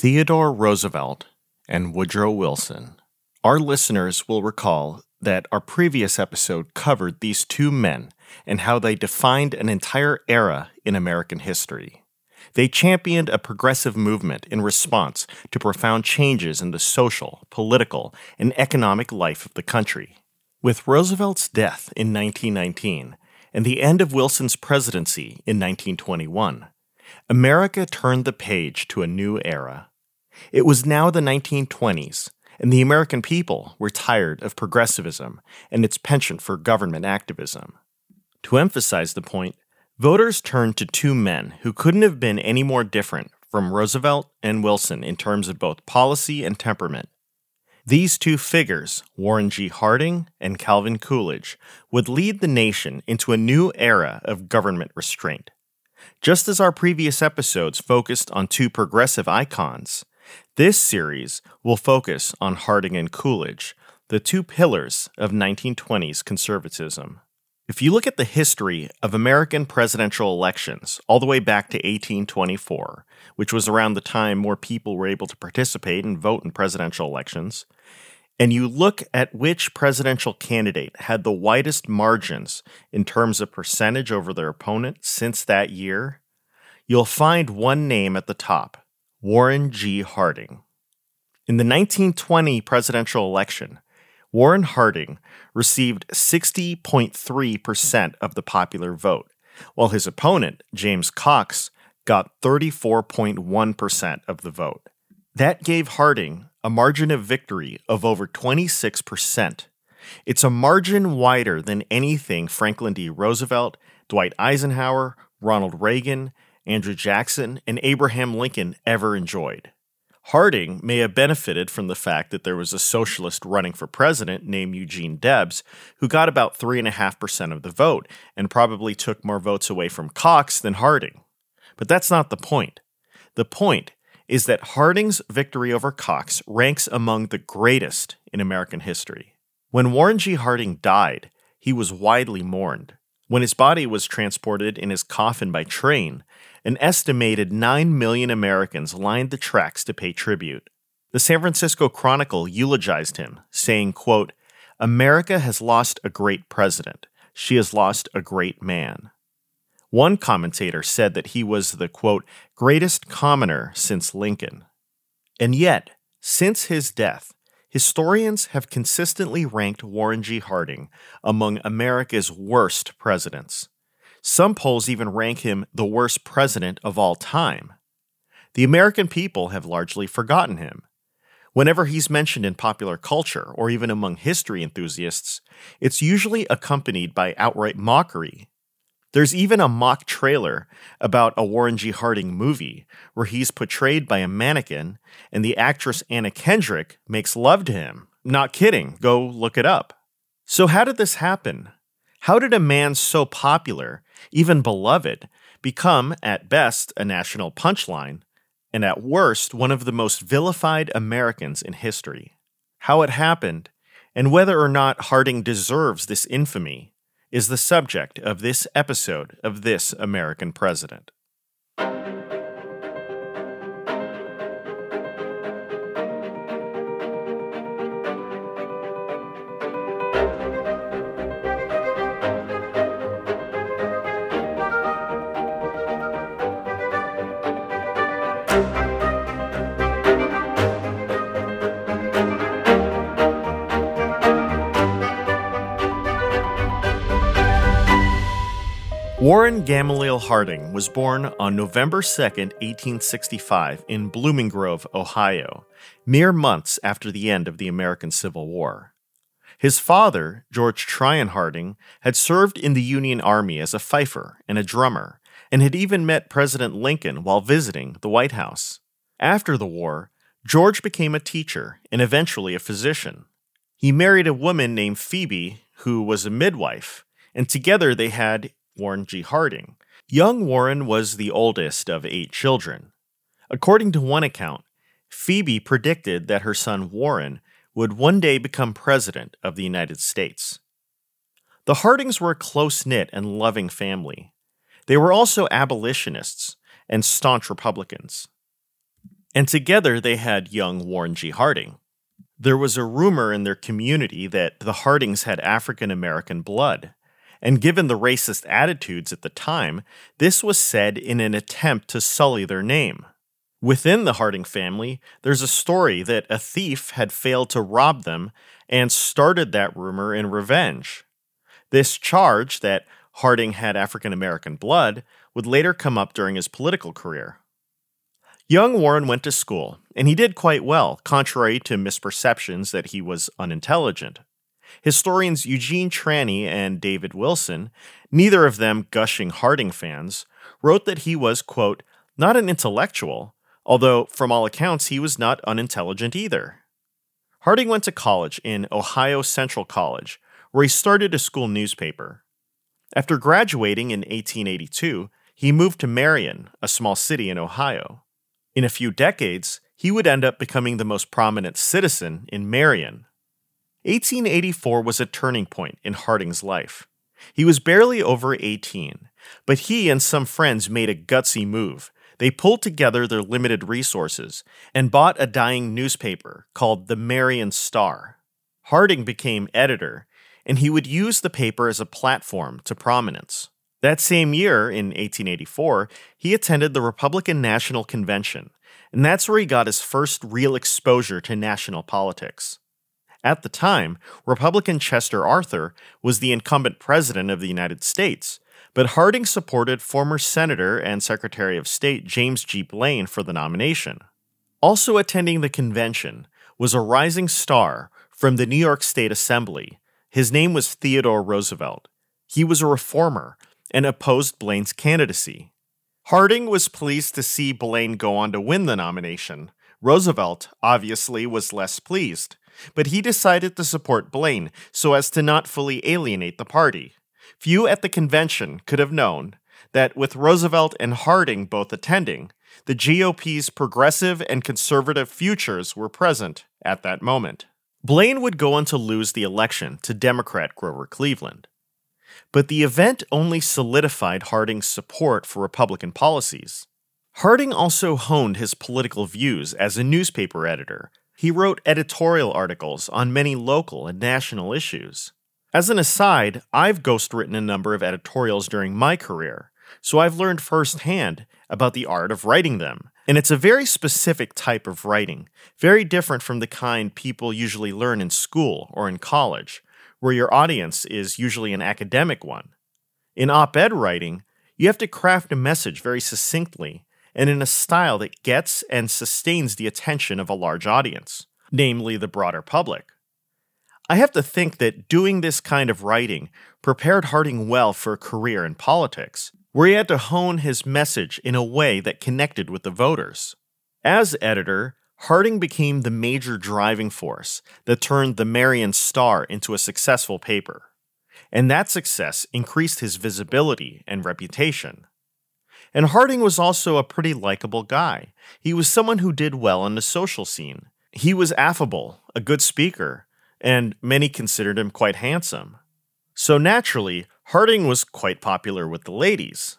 Theodore Roosevelt and Woodrow Wilson. Our listeners will recall that our previous episode covered these two men and how they defined an entire era in American history. They championed a progressive movement in response to profound changes in the social, political, and economic life of the country. With Roosevelt's death in 1919 and the end of Wilson's presidency in 1921, America turned the page to a new era. It was now the 1920s, and the American people were tired of progressivism and its penchant for government activism. To emphasize the point, voters turned to two men who couldn't have been any more different from Roosevelt and Wilson in terms of both policy and temperament. These two figures, Warren G. Harding and Calvin Coolidge, would lead the nation into a new era of government restraint. Just as our previous episodes focused on two progressive icons, this series will focus on Harding and Coolidge, the two pillars of 1920s conservatism. If you look at the history of American presidential elections all the way back to 1824, which was around the time more people were able to participate and vote in presidential elections, and you look at which presidential candidate had the widest margins in terms of percentage over their opponent since that year, you'll find one name at the top Warren G. Harding. In the 1920 presidential election, Warren Harding received 60.3% of the popular vote, while his opponent, James Cox, got 34.1% of the vote. That gave Harding a margin of victory of over 26%. It's a margin wider than anything Franklin D. Roosevelt, Dwight Eisenhower, Ronald Reagan, Andrew Jackson, and Abraham Lincoln ever enjoyed. Harding may have benefited from the fact that there was a socialist running for president named Eugene Debs, who got about 3.5% of the vote and probably took more votes away from Cox than Harding. But that's not the point. The point is that Harding's victory over Cox ranks among the greatest in American history. When Warren G. Harding died, he was widely mourned. When his body was transported in his coffin by train, an estimated 9 million Americans lined the tracks to pay tribute. The San Francisco Chronicle eulogized him, saying, quote, America has lost a great president. She has lost a great man. One commentator said that he was the, quote, greatest commoner since Lincoln. And yet, since his death, historians have consistently ranked Warren G. Harding among America's worst presidents. Some polls even rank him the worst president of all time. The American people have largely forgotten him. Whenever he's mentioned in popular culture or even among history enthusiasts, it's usually accompanied by outright mockery there's even a mock trailer about a Warren G. Harding movie where he's portrayed by a mannequin and the actress Anna Kendrick makes love to him. Not kidding, go look it up. So, how did this happen? How did a man so popular, even beloved, become, at best, a national punchline, and at worst, one of the most vilified Americans in history? How it happened, and whether or not Harding deserves this infamy, is the subject of this episode of This American President. Warren Gamaliel Harding was born on November 2, 1865, in Blooming Grove, Ohio, mere months after the end of the American Civil War. His father, George Tryon Harding, had served in the Union Army as a fifer and a drummer, and had even met President Lincoln while visiting the White House. After the war, George became a teacher and eventually a physician. He married a woman named Phoebe, who was a midwife, and together they had Warren G. Harding. Young Warren was the oldest of eight children. According to one account, Phoebe predicted that her son Warren would one day become president of the United States. The Hardings were a close knit and loving family. They were also abolitionists and staunch Republicans. and together they had young Warren G. Harding. There was a rumor in their community that the Hardings had African American blood, and given the racist attitudes at the time, this was said in an attempt to sully their name. Within the Harding family, there's a story that a thief had failed to rob them and started that rumor in revenge. This charge that Harding had African American blood would later come up during his political career. Young Warren went to school, and he did quite well, contrary to misperceptions that he was unintelligent. Historians Eugene Trani and David Wilson, neither of them gushing Harding fans, wrote that he was, quote, not an intellectual, although from all accounts he was not unintelligent either. Harding went to college in Ohio Central College, where he started a school newspaper. After graduating in 1882, he moved to Marion, a small city in Ohio. In a few decades, he would end up becoming the most prominent citizen in Marion. 1884 was a turning point in Harding's life. He was barely over 18, but he and some friends made a gutsy move. They pulled together their limited resources and bought a dying newspaper called the Marion Star. Harding became editor, and he would use the paper as a platform to prominence. That same year, in 1884, he attended the Republican National Convention, and that's where he got his first real exposure to national politics. At the time, Republican Chester Arthur was the incumbent president of the United States, but Harding supported former Senator and Secretary of State James G. Blaine for the nomination. Also attending the convention was a rising star from the New York State Assembly. His name was Theodore Roosevelt. He was a reformer and opposed Blaine's candidacy. Harding was pleased to see Blaine go on to win the nomination. Roosevelt, obviously, was less pleased, but he decided to support Blaine so as to not fully alienate the party. Few at the convention could have known that with Roosevelt and Harding both attending, the GOP's progressive and conservative futures were present at that moment. Blaine would go on to lose the election to Democrat Grover Cleveland. But the event only solidified Harding's support for Republican policies. Harding also honed his political views as a newspaper editor. He wrote editorial articles on many local and national issues. As an aside, I've ghostwritten a number of editorials during my career, so I've learned firsthand about the art of writing them. And it's a very specific type of writing, very different from the kind people usually learn in school or in college, where your audience is usually an academic one. In op ed writing, you have to craft a message very succinctly and in a style that gets and sustains the attention of a large audience, namely the broader public. I have to think that doing this kind of writing prepared Harding well for a career in politics, where he had to hone his message in a way that connected with the voters. As editor, Harding became the major driving force that turned the Marion Star into a successful paper, and that success increased his visibility and reputation. And Harding was also a pretty likable guy. He was someone who did well on the social scene. He was affable, a good speaker, and many considered him quite handsome. So naturally, Harding was quite popular with the ladies.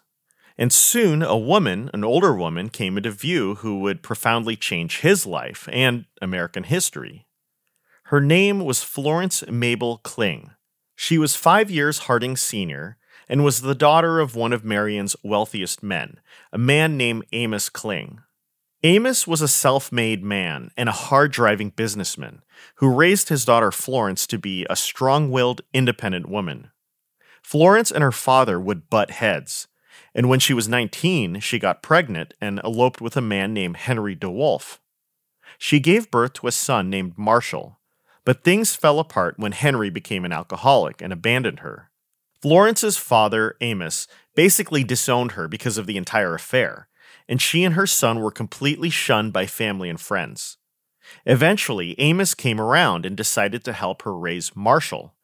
And soon a woman, an older woman, came into view who would profoundly change his life and American history. Her name was Florence Mabel Kling. She was five years Harding's senior and was the daughter of one of Marion's wealthiest men, a man named Amos Kling. Amos was a self made man and a hard driving businessman who raised his daughter Florence to be a strong willed, independent woman. Florence and her father would butt heads, and when she was 19, she got pregnant and eloped with a man named Henry DeWolf. She gave birth to a son named Marshall, but things fell apart when Henry became an alcoholic and abandoned her. Florence's father, Amos, basically disowned her because of the entire affair, and she and her son were completely shunned by family and friends. Eventually, Amos came around and decided to help her raise Marshall,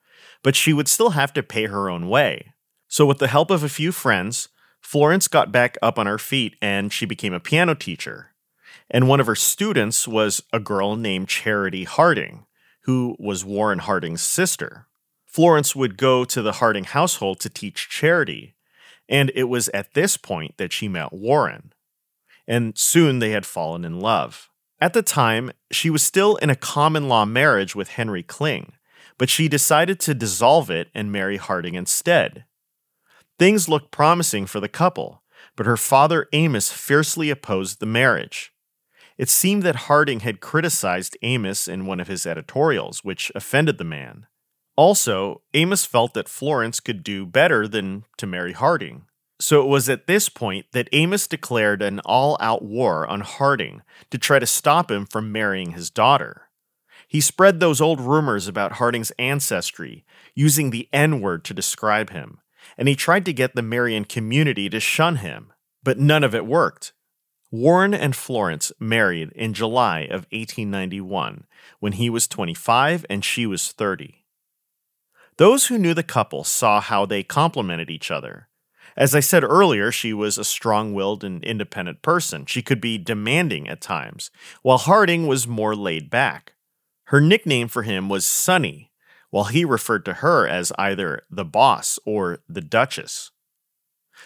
but she would still have to pay her own way. So, with the help of a few friends, Florence got back up on her feet and she became a piano teacher. And one of her students was a girl named Charity Harding, who was Warren Harding's sister. Florence would go to the Harding household to teach Charity, and it was at this point that she met Warren. and soon they had fallen in love. At the time, she was still in a common law marriage with Henry Kling, but she decided to dissolve it and marry Harding instead. Things looked promising for the couple, but her father Amos fiercely opposed the marriage. It seemed that Harding had criticized Amos in one of his editorials, which offended the man. Also, Amos felt that Florence could do better than to marry Harding. So it was at this point that Amos declared an all out war on Harding to try to stop him from marrying his daughter. He spread those old rumors about Harding's ancestry, using the N word to describe him, and he tried to get the Marion community to shun him. But none of it worked. Warren and Florence married in July of 1891 when he was 25 and she was 30. Those who knew the couple saw how they complemented each other. As I said earlier, she was a strong willed and independent person. She could be demanding at times, while Harding was more laid back. Her nickname for him was Sonny, while he referred to her as either the boss or the Duchess.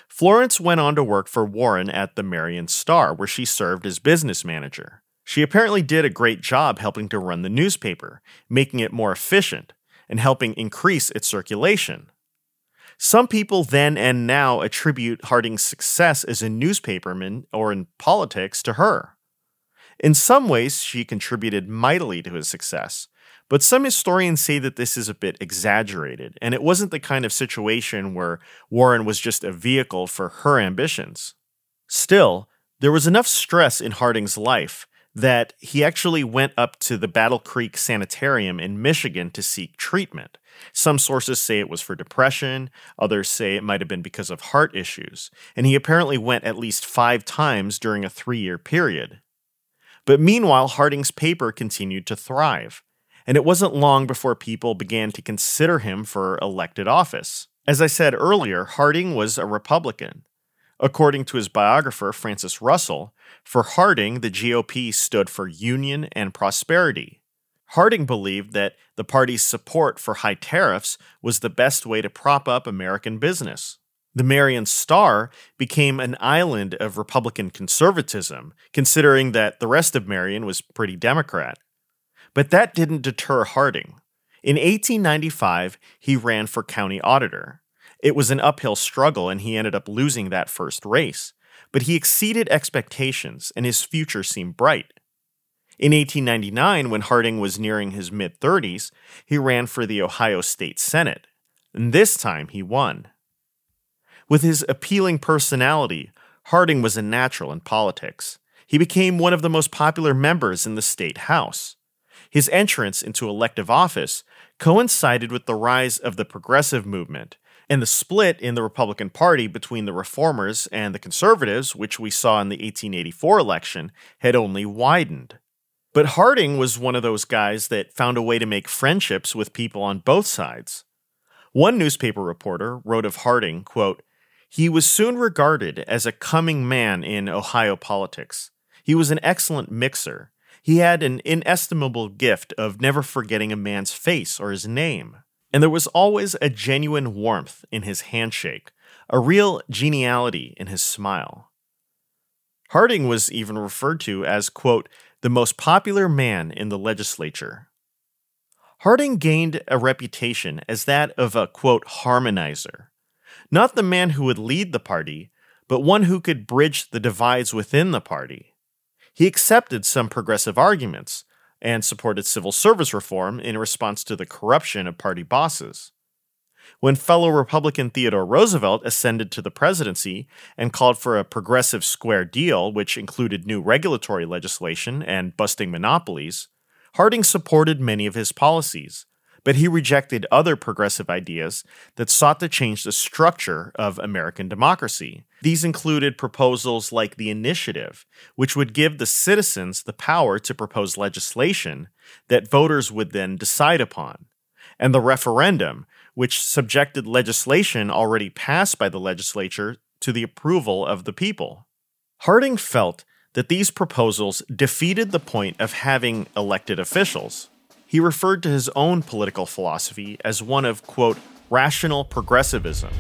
Florence went on to work for Warren at the Marion Star, where she served as business manager. She apparently did a great job helping to run the newspaper, making it more efficient, and helping increase its circulation. Some people then and now attribute Harding's success as a newspaperman or in politics to her. In some ways, she contributed mightily to his success, but some historians say that this is a bit exaggerated, and it wasn't the kind of situation where Warren was just a vehicle for her ambitions. Still, there was enough stress in Harding's life that he actually went up to the Battle Creek Sanitarium in Michigan to seek treatment. Some sources say it was for depression, others say it might have been because of heart issues, and he apparently went at least five times during a three year period. But meanwhile, Harding's paper continued to thrive, and it wasn't long before people began to consider him for elected office. As I said earlier, Harding was a Republican. According to his biographer, Francis Russell, for Harding, the GOP stood for union and prosperity. Harding believed that the party's support for high tariffs was the best way to prop up American business. The Marion Star became an island of Republican conservatism, considering that the rest of Marion was pretty Democrat. But that didn't deter Harding. In 1895, he ran for county auditor. It was an uphill struggle, and he ended up losing that first race. But he exceeded expectations, and his future seemed bright. In 1899, when Harding was nearing his mid 30s, he ran for the Ohio State Senate, and this time he won. With his appealing personality, Harding was a natural in politics. He became one of the most popular members in the state house. His entrance into elective office coincided with the rise of the progressive movement and the split in the Republican Party between the reformers and the conservatives, which we saw in the 1884 election, had only widened. But Harding was one of those guys that found a way to make friendships with people on both sides. One newspaper reporter wrote of Harding, quote, he was soon regarded as a coming man in Ohio politics. He was an excellent mixer. He had an inestimable gift of never forgetting a man's face or his name. And there was always a genuine warmth in his handshake, a real geniality in his smile. Harding was even referred to as, quote, the most popular man in the legislature. Harding gained a reputation as that of a, quote, harmonizer. Not the man who would lead the party, but one who could bridge the divides within the party. He accepted some progressive arguments and supported civil service reform in response to the corruption of party bosses. When fellow Republican Theodore Roosevelt ascended to the presidency and called for a progressive square deal, which included new regulatory legislation and busting monopolies, Harding supported many of his policies, but he rejected other progressive ideas that sought to change the structure of American democracy. These included proposals like the initiative, which would give the citizens the power to propose legislation that voters would then decide upon, and the referendum, which subjected legislation already passed by the legislature to the approval of the people. Harding felt that these proposals defeated the point of having elected officials. He referred to his own political philosophy as one of, quote, rational progressivism.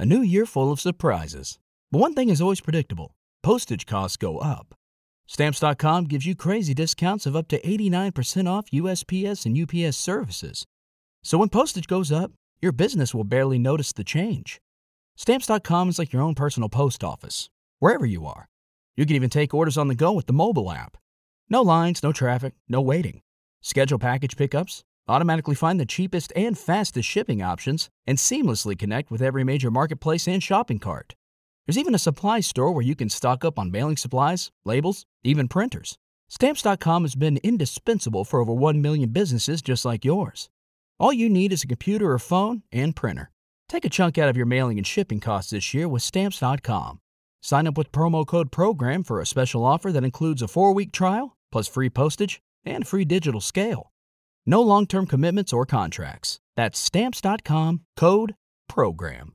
a new year full of surprises. But one thing is always predictable postage costs go up. Stamps.com gives you crazy discounts of up to 89% off USPS and UPS services. So when postage goes up, your business will barely notice the change. Stamps.com is like your own personal post office, wherever you are. You can even take orders on the go with the mobile app. No lines, no traffic, no waiting. Schedule package pickups, automatically find the cheapest and fastest shipping options, and seamlessly connect with every major marketplace and shopping cart. There's even a supply store where you can stock up on mailing supplies, labels, even printers. Stamps.com has been indispensable for over 1 million businesses just like yours. All you need is a computer or phone and printer. Take a chunk out of your mailing and shipping costs this year with Stamps.com. Sign up with promo code PROGRAM for a special offer that includes a four week trial, plus free postage and free digital scale. No long term commitments or contracts. That's Stamps.com code PROGRAM.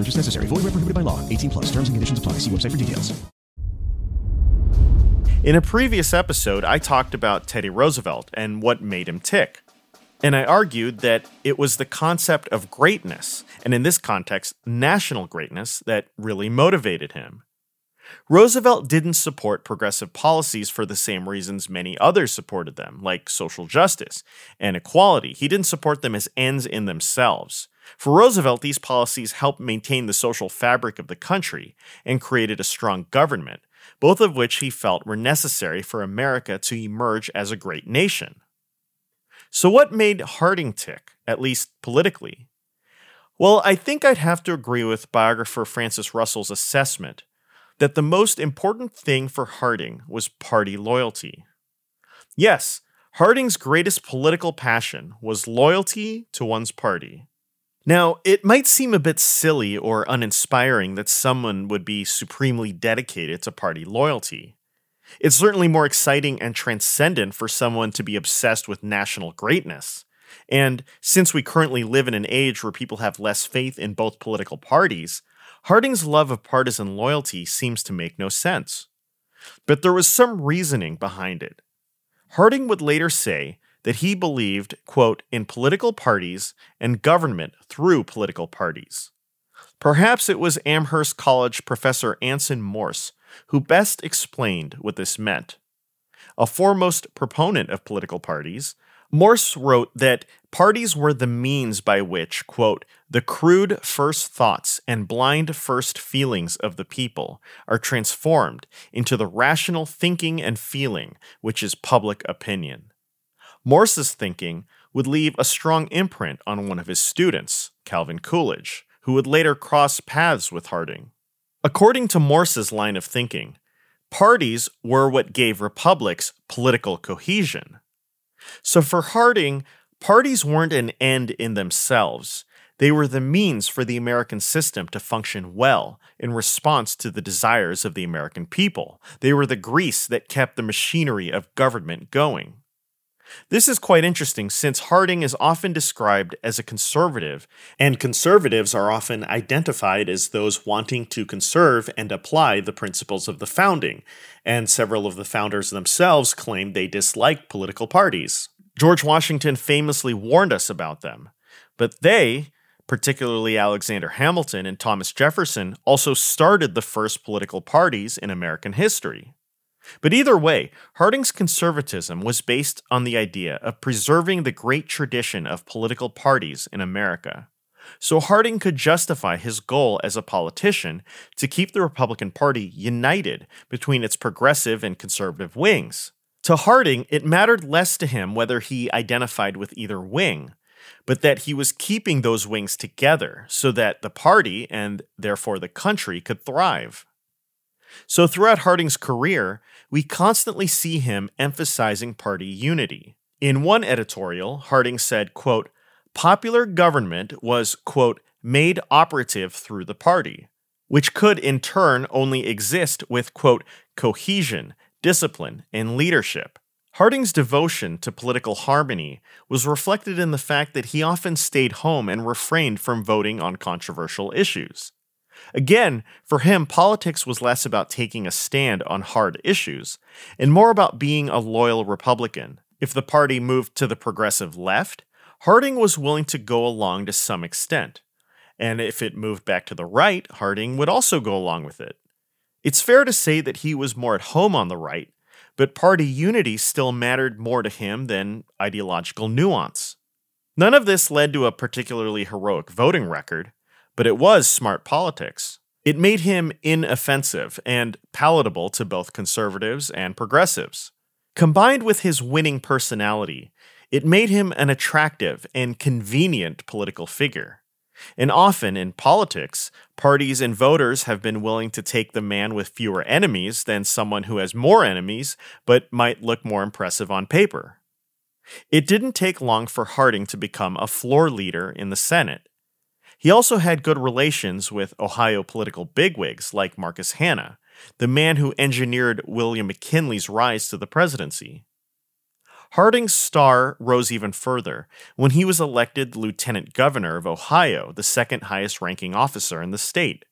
Purchase necessary. Void where prohibited by law. 18 plus. Terms and conditions apply. See website for details. In a previous episode, I talked about Teddy Roosevelt and what made him tick. And I argued that it was the concept of greatness, and in this context, national greatness, that really motivated him. Roosevelt didn't support progressive policies for the same reasons many others supported them, like social justice and equality. He didn't support them as ends in themselves. For Roosevelt, these policies helped maintain the social fabric of the country and created a strong government, both of which he felt were necessary for America to emerge as a great nation. So, what made Harding tick, at least politically? Well, I think I'd have to agree with biographer Francis Russell's assessment that the most important thing for Harding was party loyalty. Yes, Harding's greatest political passion was loyalty to one's party. Now, it might seem a bit silly or uninspiring that someone would be supremely dedicated to party loyalty. It's certainly more exciting and transcendent for someone to be obsessed with national greatness. And since we currently live in an age where people have less faith in both political parties, Harding's love of partisan loyalty seems to make no sense. But there was some reasoning behind it. Harding would later say that he believed, quote, in political parties and government through political parties. Perhaps it was Amherst College professor Anson Morse who best explained what this meant. A foremost proponent of political parties, Morse wrote that parties were the means by which, quote, the crude first thoughts and blind first feelings of the people are transformed into the rational thinking and feeling which is public opinion. Morse's thinking would leave a strong imprint on one of his students, Calvin Coolidge, who would later cross paths with Harding. According to Morse's line of thinking, parties were what gave republics political cohesion. So for Harding, parties weren't an end in themselves. They were the means for the American system to function well in response to the desires of the American people. They were the grease that kept the machinery of government going. This is quite interesting since Harding is often described as a conservative, and conservatives are often identified as those wanting to conserve and apply the principles of the founding, and several of the founders themselves claimed they disliked political parties. George Washington famously warned us about them, but they, particularly Alexander Hamilton and Thomas Jefferson, also started the first political parties in American history. But either way, Harding's conservatism was based on the idea of preserving the great tradition of political parties in America. So Harding could justify his goal as a politician to keep the Republican Party united between its progressive and conservative wings. To Harding, it mattered less to him whether he identified with either wing, but that he was keeping those wings together so that the party and therefore the country could thrive. So throughout Harding's career, we constantly see him emphasizing party unity. In one editorial, Harding said, quote, popular government was, quote, made operative through the party. which could in turn only exist with, quote, cohesion, discipline, and leadership. Harding's devotion to political harmony was reflected in the fact that he often stayed home and refrained from voting on controversial issues. Again, for him, politics was less about taking a stand on hard issues and more about being a loyal Republican. If the party moved to the progressive left, Harding was willing to go along to some extent. And if it moved back to the right, Harding would also go along with it. It's fair to say that he was more at home on the right but party unity still mattered more to him than ideological nuance. None of this led to a particularly heroic voting record, but it was smart politics. It made him inoffensive and palatable to both conservatives and progressives. Combined with his winning personality, it made him an attractive and convenient political figure. And often in politics, parties and voters have been willing to take the man with fewer enemies than someone who has more enemies but might look more impressive on paper. It didn't take long for Harding to become a floor leader in the Senate. He also had good relations with Ohio political bigwigs like Marcus Hanna, the man who engineered William McKinley's rise to the presidency. Harding's star rose even further when he was elected lieutenant governor of Ohio, the second highest ranking officer in the state.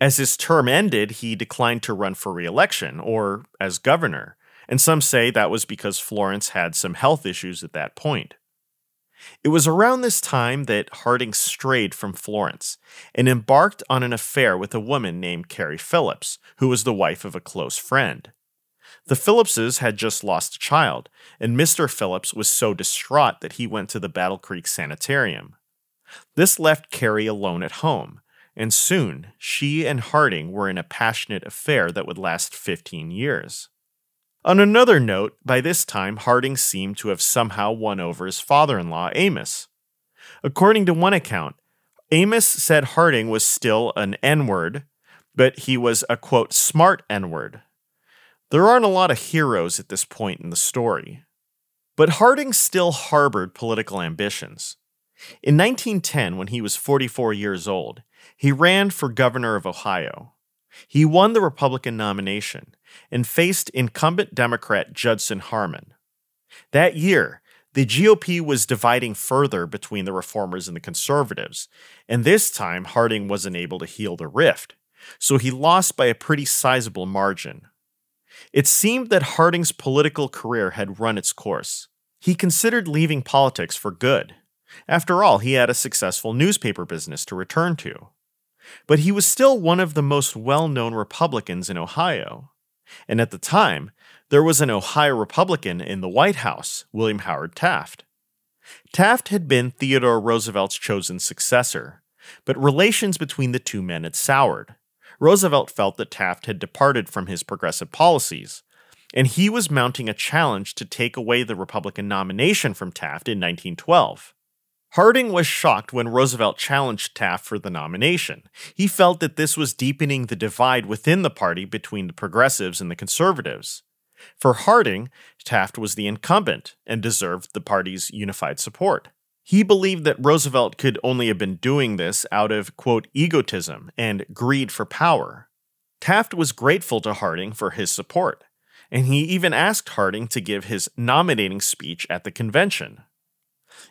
As his term ended, he declined to run for re election, or as governor, and some say that was because Florence had some health issues at that point. It was around this time that Harding strayed from Florence and embarked on an affair with a woman named Carrie Phillips, who was the wife of a close friend. The Phillipses had just lost a child, and Mr. Phillips was so distraught that he went to the Battle Creek Sanitarium. This left Carrie alone at home, and soon she and Harding were in a passionate affair that would last 15 years. On another note, by this time Harding seemed to have somehow won over his father in law, Amos. According to one account, Amos said Harding was still an N word, but he was a quote, smart N word, there aren't a lot of heroes at this point in the story. But Harding still harbored political ambitions. In 1910, when he was 44 years old, he ran for governor of Ohio. He won the Republican nomination and faced incumbent Democrat Judson Harmon. That year, the GOP was dividing further between the reformers and the conservatives, and this time Harding wasn't able to heal the rift, so he lost by a pretty sizable margin. It seemed that Harding's political career had run its course. He considered leaving politics for good. After all, he had a successful newspaper business to return to. But he was still one of the most well known Republicans in Ohio. And at the time, there was an Ohio Republican in the White House, William Howard Taft. Taft had been Theodore Roosevelt's chosen successor, but relations between the two men had soured. Roosevelt felt that Taft had departed from his progressive policies, and he was mounting a challenge to take away the Republican nomination from Taft in 1912. Harding was shocked when Roosevelt challenged Taft for the nomination. He felt that this was deepening the divide within the party between the progressives and the conservatives. For Harding, Taft was the incumbent and deserved the party's unified support. He believed that Roosevelt could only have been doing this out of, quote, egotism and greed for power. Taft was grateful to Harding for his support, and he even asked Harding to give his nominating speech at the convention.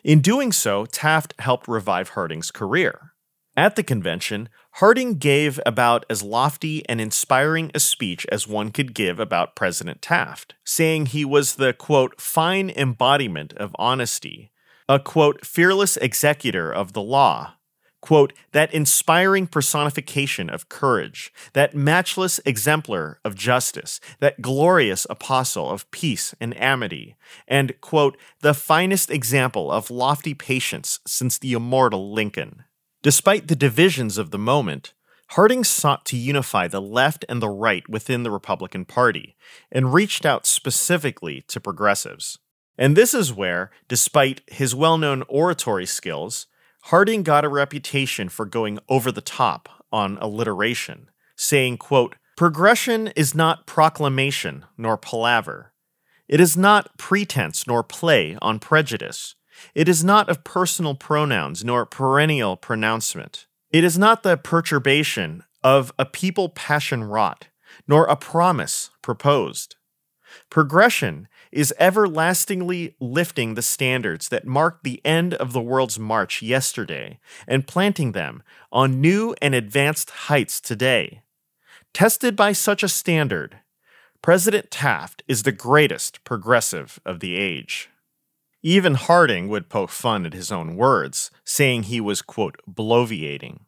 In doing so, Taft helped revive Harding's career. At the convention, Harding gave about as lofty and inspiring a speech as one could give about President Taft, saying he was the, quote, fine embodiment of honesty a quote, fearless executor of the law, quote, that inspiring personification of courage, that matchless exemplar of justice, that glorious apostle of peace and amity, and, quote, the finest example of lofty patience since the immortal Lincoln. Despite the divisions of the moment, Harding sought to unify the left and the right within the Republican Party and reached out specifically to progressives. And this is where, despite his well known oratory skills, Harding got a reputation for going over the top on alliteration, saying, quote, Progression is not proclamation nor palaver. It is not pretense nor play on prejudice. It is not of personal pronouns nor perennial pronouncement. It is not the perturbation of a people passion wrought, nor a promise proposed. Progression is everlastingly lifting the standards that marked the end of the world's march yesterday and planting them on new and advanced heights today. Tested by such a standard, President Taft is the greatest progressive of the age. Even Harding would poke fun at his own words, saying he was, quote, bloviating.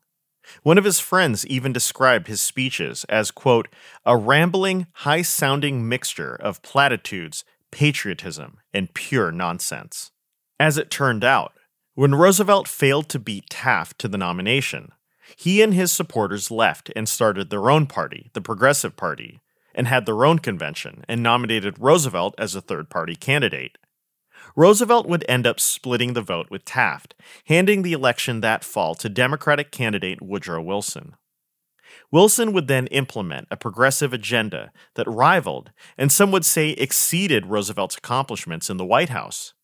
One of his friends even described his speeches as, quote, a rambling, high sounding mixture of platitudes, patriotism, and pure nonsense. As it turned out, when Roosevelt failed to beat Taft to the nomination, he and his supporters left and started their own party, the Progressive Party, and had their own convention and nominated Roosevelt as a third party candidate. Roosevelt would end up splitting the vote with Taft, handing the election that fall to Democratic candidate Woodrow Wilson. Wilson would then implement a progressive agenda that rivaled, and some would say exceeded, Roosevelt's accomplishments in the White House.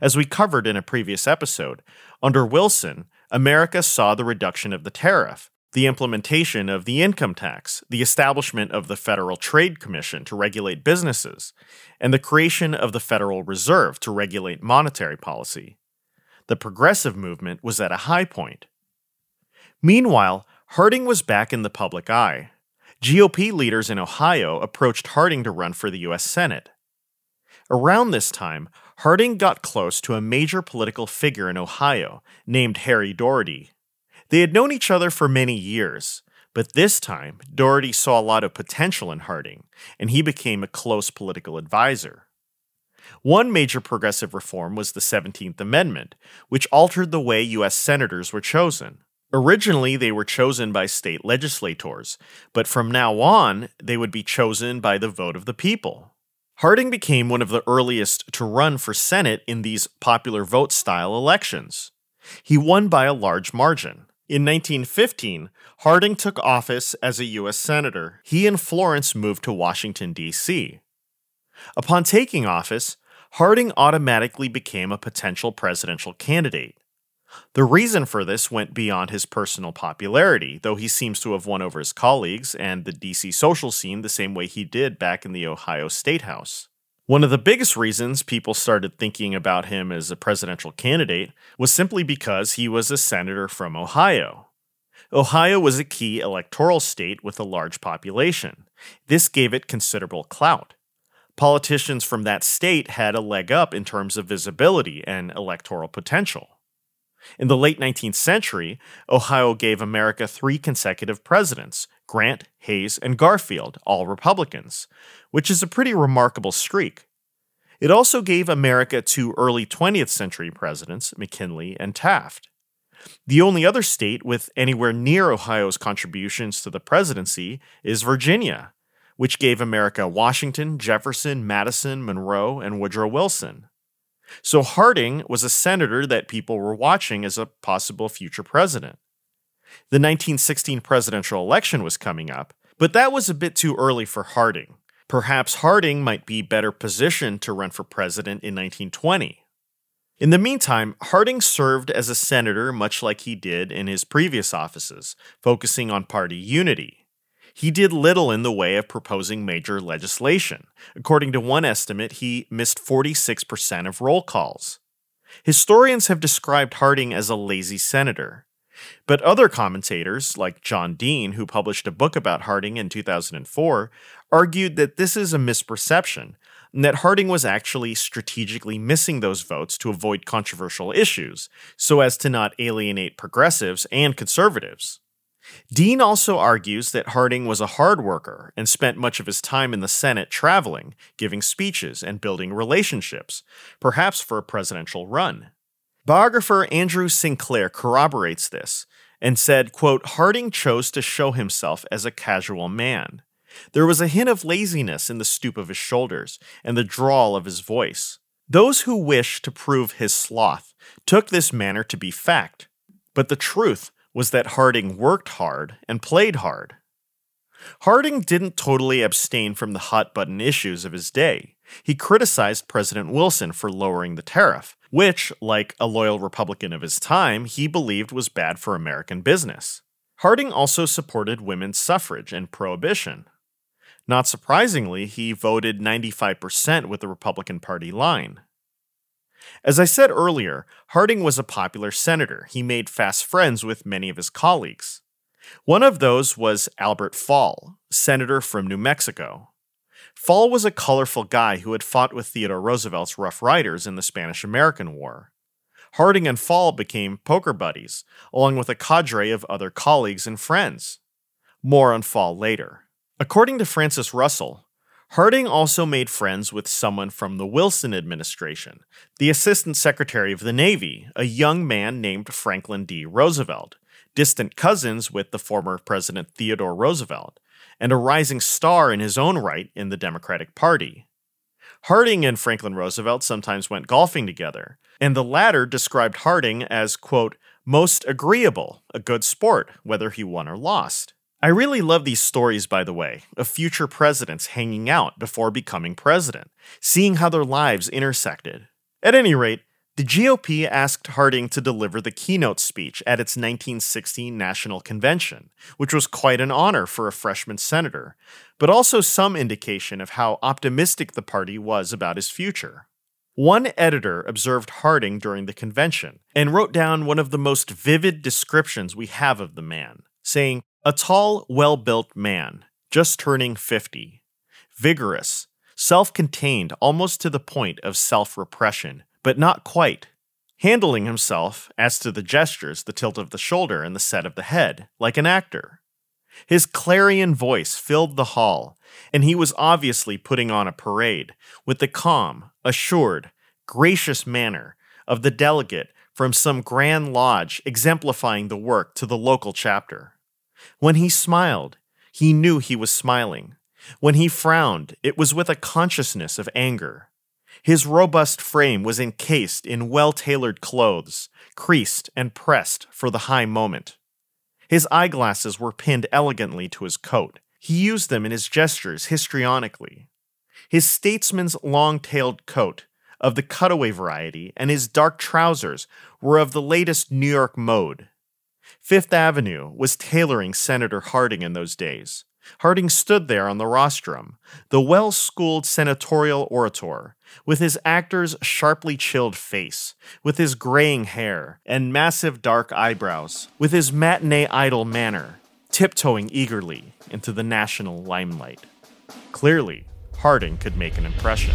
As we covered in a previous episode, under Wilson, America saw the reduction of the tariff, the implementation of the income tax, the establishment of the Federal Trade Commission to regulate businesses, and the creation of the Federal Reserve to regulate monetary policy. The progressive movement was at a high point. Meanwhile, Harding was back in the public eye. GOP leaders in Ohio approached Harding to run for the U.S. Senate. Around this time, Harding got close to a major political figure in Ohio named Harry Daugherty. They had known each other for many years, but this time Daugherty saw a lot of potential in Harding, and he became a close political advisor. One major progressive reform was the 17th Amendment, which altered the way U.S. senators were chosen. Originally, they were chosen by state legislators, but from now on, they would be chosen by the vote of the people. Harding became one of the earliest to run for Senate in these popular vote style elections. He won by a large margin. In 1915, Harding took office as a U.S. Senator. He and Florence moved to Washington, D.C. Upon taking office, Harding automatically became a potential presidential candidate. The reason for this went beyond his personal popularity, though he seems to have won over his colleagues and the DC social scene the same way he did back in the Ohio State House. One of the biggest reasons people started thinking about him as a presidential candidate was simply because he was a senator from Ohio. Ohio was a key electoral state with a large population. This gave it considerable clout. Politicians from that state had a leg up in terms of visibility and electoral potential. In the late 19th century, Ohio gave America three consecutive presidents Grant, Hayes, and Garfield, all Republicans, which is a pretty remarkable streak. It also gave America two early 20th century presidents, McKinley and Taft. The only other state with anywhere near Ohio's contributions to the presidency is Virginia, which gave America Washington, Jefferson, Madison, Monroe, and Woodrow Wilson. So Harding was a senator that people were watching as a possible future president. The 1916 presidential election was coming up, but that was a bit too early for Harding. Perhaps Harding might be better positioned to run for president in 1920. In the meantime, Harding served as a senator much like he did in his previous offices, focusing on party unity he did little in the way of proposing major legislation. According to one estimate, he missed 46% of roll calls. Historians have described Harding as a lazy senator. But other commentators, like John Dean, who published a book about Harding in 2004, argued that this is a misperception and that Harding was actually strategically missing those votes to avoid controversial issues, so as to not alienate progressives and conservatives. Dean also argues that Harding was a hard worker and spent much of his time in the Senate traveling, giving speeches, and building relationships, perhaps for a presidential run. Biographer Andrew Sinclair corroborates this and said, quote, Harding chose to show himself as a casual man. There was a hint of laziness in the stoop of his shoulders and the drawl of his voice. Those who wished to prove his sloth took this manner to be fact, but the truth was that Harding worked hard and played hard. Harding didn't totally abstain from the hot button issues of his day. He criticized President Wilson for lowering the tariff, which, like a loyal Republican of his time, he believed was bad for American business. Harding also supported women's suffrage and prohibition. Not surprisingly, he voted 95% with the Republican Party line. As I said earlier, Harding was a popular senator. He made fast friends with many of his colleagues. One of those was Albert Fall, senator from New Mexico. Fall was a colorful guy who had fought with Theodore Roosevelt's Rough Riders in the Spanish American War. Harding and Fall became poker buddies, along with a cadre of other colleagues and friends. More on Fall later. According to Francis Russell, Harding also made friends with someone from the Wilson administration, the Assistant Secretary of the Navy, a young man named Franklin D. Roosevelt, distant cousins with the former President Theodore Roosevelt, and a rising star in his own right in the Democratic Party. Harding and Franklin Roosevelt sometimes went golfing together, and the latter described Harding as, quote, most agreeable, a good sport, whether he won or lost. I really love these stories, by the way, of future presidents hanging out before becoming president, seeing how their lives intersected. At any rate, the GOP asked Harding to deliver the keynote speech at its 1916 National Convention, which was quite an honor for a freshman senator, but also some indication of how optimistic the party was about his future. One editor observed Harding during the convention and wrote down one of the most vivid descriptions we have of the man, saying, a tall, well built man, just turning 50. Vigorous, self contained almost to the point of self repression, but not quite. Handling himself, as to the gestures, the tilt of the shoulder, and the set of the head, like an actor. His clarion voice filled the hall, and he was obviously putting on a parade with the calm, assured, gracious manner of the delegate from some grand lodge exemplifying the work to the local chapter. When he smiled, he knew he was smiling. When he frowned, it was with a consciousness of anger. His robust frame was encased in well tailored clothes, creased and pressed for the high moment. His eyeglasses were pinned elegantly to his coat. He used them in his gestures histrionically. His statesman's long tailed coat, of the cutaway variety, and his dark trousers were of the latest New York mode. Fifth Avenue was tailoring Senator Harding in those days. Harding stood there on the rostrum, the well schooled senatorial orator, with his actor's sharply chilled face, with his graying hair and massive dark eyebrows, with his matinee idol manner, tiptoeing eagerly into the national limelight. Clearly, Harding could make an impression.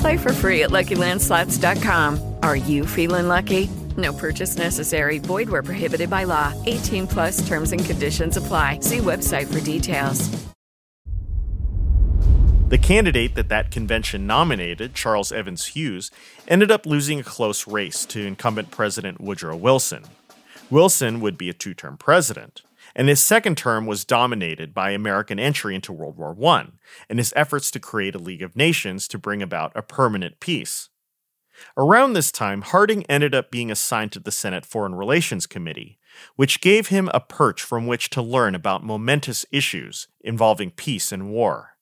Play for free at LuckyLandSlots.com. Are you feeling lucky? No purchase necessary. Void where prohibited by law. 18 plus terms and conditions apply. See website for details. The candidate that that convention nominated, Charles Evans Hughes, ended up losing a close race to incumbent President Woodrow Wilson. Wilson would be a two term president and his second term was dominated by American entry into World War I and his efforts to create a League of Nations to bring about a permanent peace. Around this time, Harding ended up being assigned to the Senate Foreign Relations Committee, which gave him a perch from which to learn about momentous issues involving peace and war.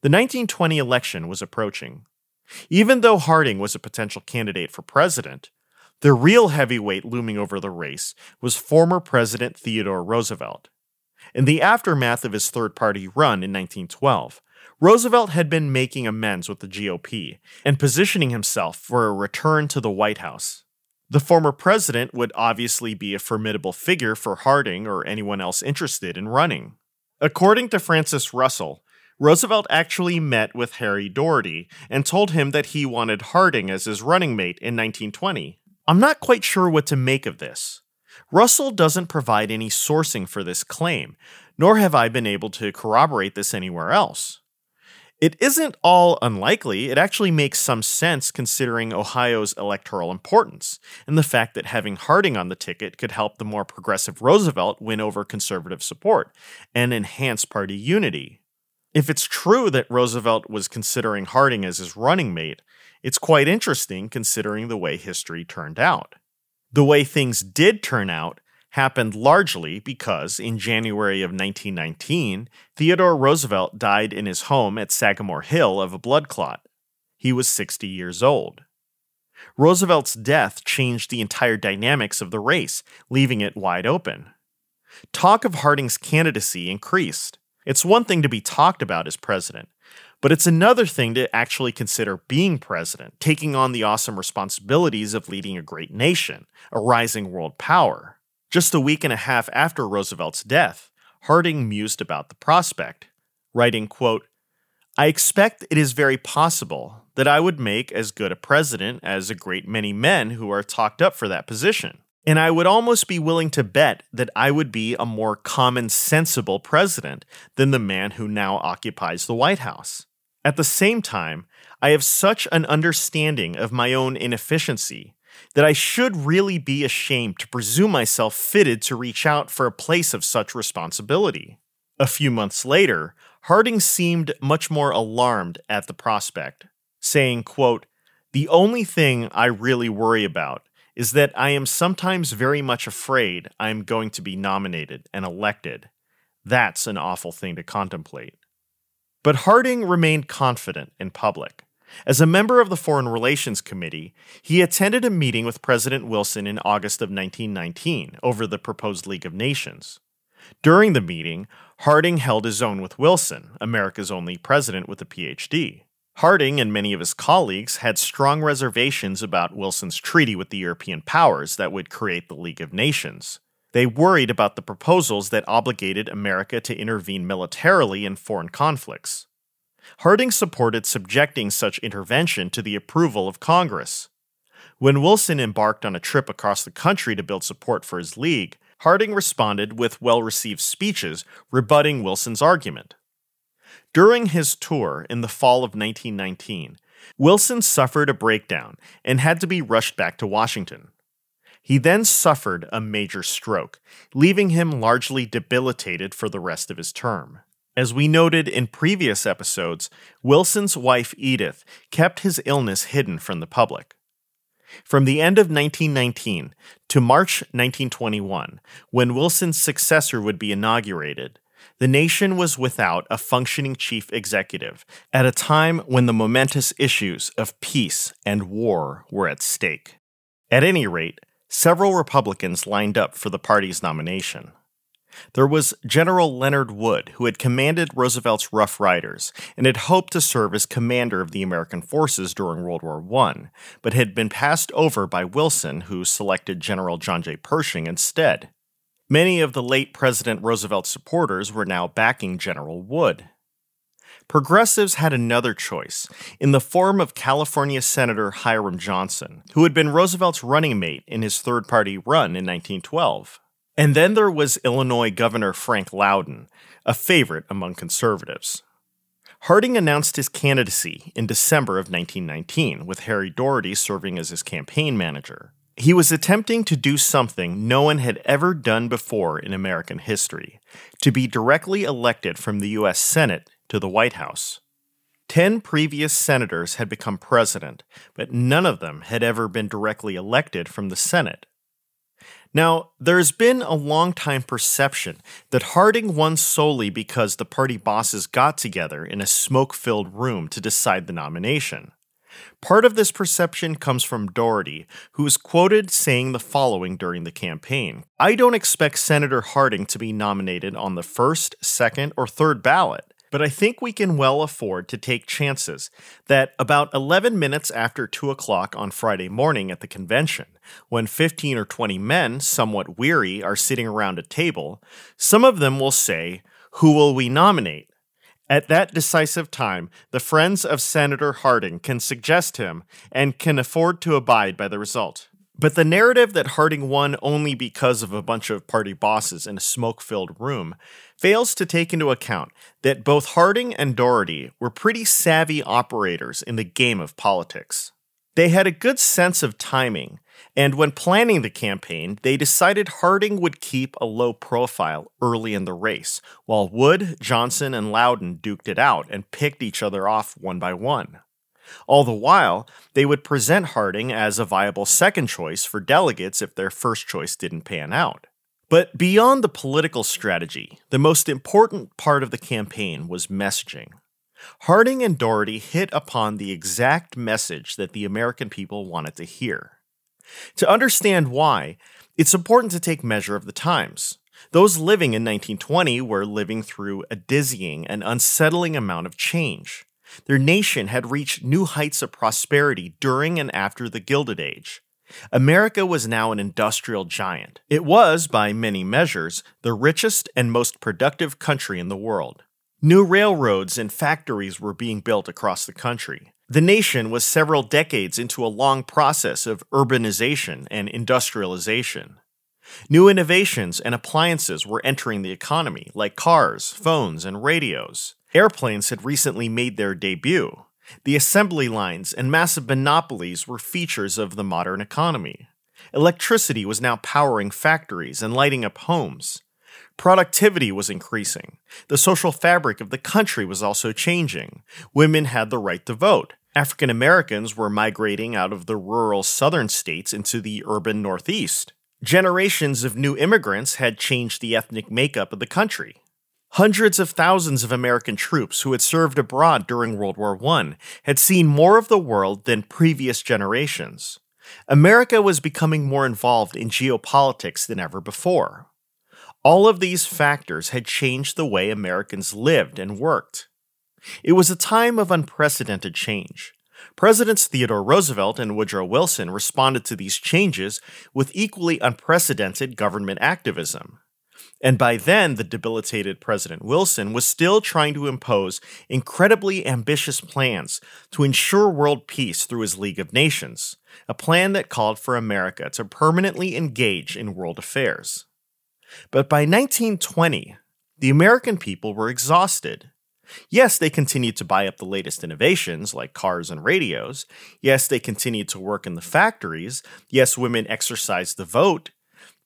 The 1920 election was approaching. Even though Harding was a potential candidate for president, the real heavyweight looming over the race was former President Theodore Roosevelt. In the aftermath of his third party run in 1912, Roosevelt had been making amends with the GOP and positioning himself for a return to the White House. The former president would obviously be a formidable figure for Harding or anyone else interested in running. According to Francis Russell, Roosevelt actually met with Harry Daugherty and told him that he wanted Harding as his running mate in 1920. I'm not quite sure what to make of this. Russell doesn't provide any sourcing for this claim, nor have I been able to corroborate this anywhere else. It isn't all unlikely, it actually makes some sense considering Ohio's electoral importance, and the fact that having Harding on the ticket could help the more progressive Roosevelt win over conservative support and enhance party unity. If it's true that Roosevelt was considering Harding as his running mate, it's quite interesting considering the way history turned out. The way things did turn out happened largely because in January of 1919, Theodore Roosevelt died in his home at Sagamore Hill of a blood clot. He was 60 years old. Roosevelt's death changed the entire dynamics of the race, leaving it wide open. Talk of Harding's candidacy increased. It's one thing to be talked about as president, but it's another thing to actually consider being president, taking on the awesome responsibilities of leading a great nation, a rising world power. Just a week and a half after Roosevelt's death, Harding mused about the prospect, writing, quote, I expect it is very possible that I would make as good a president as a great many men who are talked up for that position. And I would almost be willing to bet that I would be a more common sensible president than the man who now occupies the White House. At the same time, I have such an understanding of my own inefficiency that I should really be ashamed to presume myself fitted to reach out for a place of such responsibility. A few months later, Harding seemed much more alarmed at the prospect, saying, quote, The only thing I really worry about is that I am sometimes very much afraid I am going to be nominated and elected. That's an awful thing to contemplate. But Harding remained confident in public. As a member of the Foreign Relations Committee, he attended a meeting with President Wilson in August of 1919 over the proposed League of Nations. During the meeting, Harding held his own with Wilson, America's only president with a PhD. Harding and many of his colleagues had strong reservations about Wilson's treaty with the European powers that would create the League of Nations. They worried about the proposals that obligated America to intervene militarily in foreign conflicts. Harding supported subjecting such intervention to the approval of Congress. When Wilson embarked on a trip across the country to build support for his league, Harding responded with well received speeches rebutting Wilson's argument. During his tour in the fall of 1919, Wilson suffered a breakdown and had to be rushed back to Washington. He then suffered a major stroke, leaving him largely debilitated for the rest of his term. As we noted in previous episodes, Wilson's wife Edith kept his illness hidden from the public. From the end of 1919 to March 1921, when Wilson's successor would be inaugurated, the nation was without a functioning chief executive at a time when the momentous issues of peace and war were at stake. At any rate, several Republicans lined up for the party's nomination. There was General Leonard Wood, who had commanded Roosevelt's Rough Riders and had hoped to serve as commander of the American forces during World War I, but had been passed over by Wilson, who selected General John J. Pershing instead. Many of the late President Roosevelt's supporters were now backing General Wood. Progressives had another choice, in the form of California Senator Hiram Johnson, who had been Roosevelt's running mate in his third party run in 1912. And then there was Illinois Governor Frank Lowden, a favorite among conservatives. Harding announced his candidacy in December of 1919, with Harry Daugherty serving as his campaign manager. He was attempting to do something no one had ever done before in American history to be directly elected from the U.S. Senate to the White House. Ten previous senators had become president, but none of them had ever been directly elected from the Senate. Now, there's been a long-time perception that Harding won solely because the party bosses got together in a smoke filled room to decide the nomination. Part of this perception comes from Daugherty, who is quoted saying the following during the campaign I don't expect Senator Harding to be nominated on the first, second, or third ballot but I think we can well afford to take chances that about 11 minutes after 2 o'clock on Friday morning at the convention, when 15 or 20 men, somewhat weary, are sitting around a table, some of them will say, Who will we nominate? At that decisive time, the friends of Senator Harding can suggest him and can afford to abide by the result. But the narrative that Harding won only because of a bunch of party bosses in a smoke filled room fails to take into account that both Harding and Daugherty were pretty savvy operators in the game of politics. They had a good sense of timing, and when planning the campaign, they decided Harding would keep a low profile early in the race, while Wood, Johnson, and Lowden duked it out and picked each other off one by one. All the while, they would present Harding as a viable second choice for delegates if their first choice didn't pan out. But beyond the political strategy, the most important part of the campaign was messaging. Harding and Daugherty hit upon the exact message that the American people wanted to hear. To understand why, it's important to take measure of the times. Those living in 1920 were living through a dizzying and unsettling amount of change. Their nation had reached new heights of prosperity during and after the Gilded Age. America was now an industrial giant. It was, by many measures, the richest and most productive country in the world. New railroads and factories were being built across the country. The nation was several decades into a long process of urbanization and industrialization. New innovations and appliances were entering the economy, like cars, phones, and radios. Airplanes had recently made their debut. The assembly lines and massive monopolies were features of the modern economy. Electricity was now powering factories and lighting up homes. Productivity was increasing. The social fabric of the country was also changing. Women had the right to vote. African Americans were migrating out of the rural southern states into the urban Northeast. Generations of new immigrants had changed the ethnic makeup of the country. Hundreds of thousands of American troops who had served abroad during World War I had seen more of the world than previous generations. America was becoming more involved in geopolitics than ever before. All of these factors had changed the way Americans lived and worked. It was a time of unprecedented change. Presidents Theodore Roosevelt and Woodrow Wilson responded to these changes with equally unprecedented government activism. And by then, the debilitated President Wilson was still trying to impose incredibly ambitious plans to ensure world peace through his League of Nations, a plan that called for America to permanently engage in world affairs. But by 1920, the American people were exhausted. Yes, they continued to buy up the latest innovations like cars and radios. Yes, they continued to work in the factories. Yes, women exercised the vote.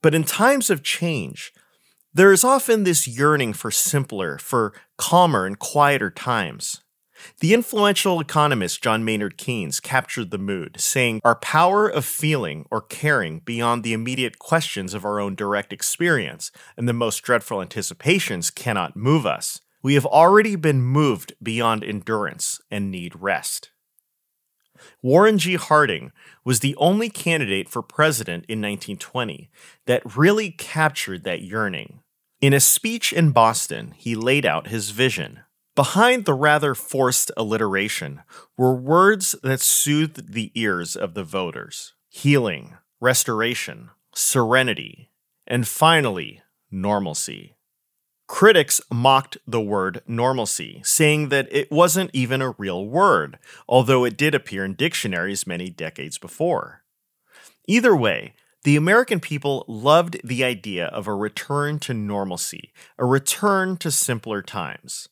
But in times of change, there is often this yearning for simpler, for calmer and quieter times. The influential economist John Maynard Keynes captured the mood, saying, Our power of feeling or caring beyond the immediate questions of our own direct experience and the most dreadful anticipations cannot move us. We have already been moved beyond endurance and need rest. Warren G. Harding was the only candidate for president in 1920 that really captured that yearning. In a speech in Boston, he laid out his vision. Behind the rather forced alliteration were words that soothed the ears of the voters healing, restoration, serenity, and finally, normalcy. Critics mocked the word normalcy, saying that it wasn't even a real word, although it did appear in dictionaries many decades before. Either way, the American people loved the idea of a return to normalcy, a return to simpler times.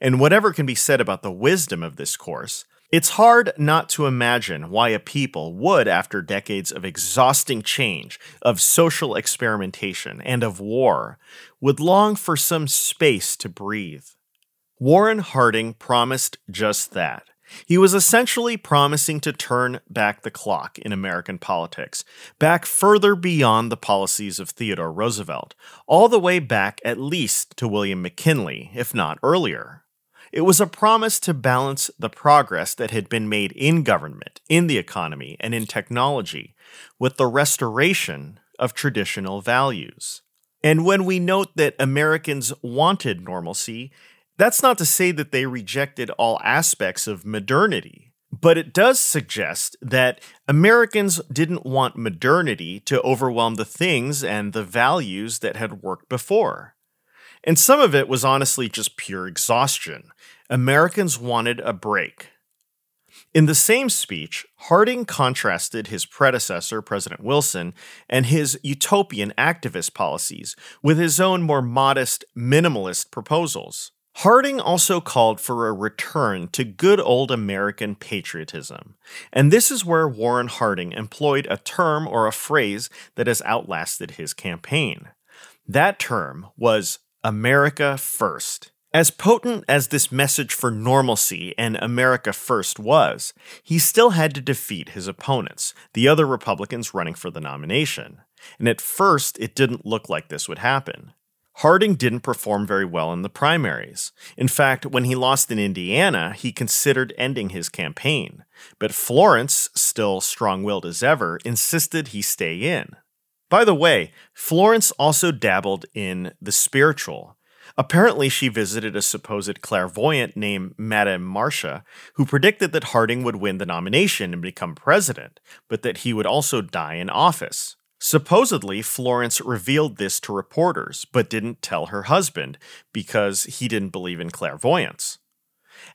And whatever can be said about the wisdom of this course, it's hard not to imagine why a people would, after decades of exhausting change, of social experimentation, and of war, would long for some space to breathe. Warren Harding promised just that. He was essentially promising to turn back the clock in American politics, back further beyond the policies of Theodore Roosevelt, all the way back at least to William McKinley, if not earlier. It was a promise to balance the progress that had been made in government, in the economy, and in technology with the restoration of traditional values. And when we note that Americans wanted normalcy, that's not to say that they rejected all aspects of modernity. But it does suggest that Americans didn't want modernity to overwhelm the things and the values that had worked before. And some of it was honestly just pure exhaustion. Americans wanted a break. In the same speech, Harding contrasted his predecessor, President Wilson, and his utopian activist policies with his own more modest, minimalist proposals. Harding also called for a return to good old American patriotism. And this is where Warren Harding employed a term or a phrase that has outlasted his campaign. That term was America First. As potent as this message for normalcy and America First was, he still had to defeat his opponents, the other Republicans running for the nomination. And at first, it didn't look like this would happen. Harding didn't perform very well in the primaries. In fact, when he lost in Indiana, he considered ending his campaign. But Florence, still strong willed as ever, insisted he stay in. By the way, Florence also dabbled in the spiritual. Apparently, she visited a supposed clairvoyant named Madame Marcia, who predicted that Harding would win the nomination and become president, but that he would also die in office. Supposedly, Florence revealed this to reporters, but didn't tell her husband because he didn't believe in clairvoyance.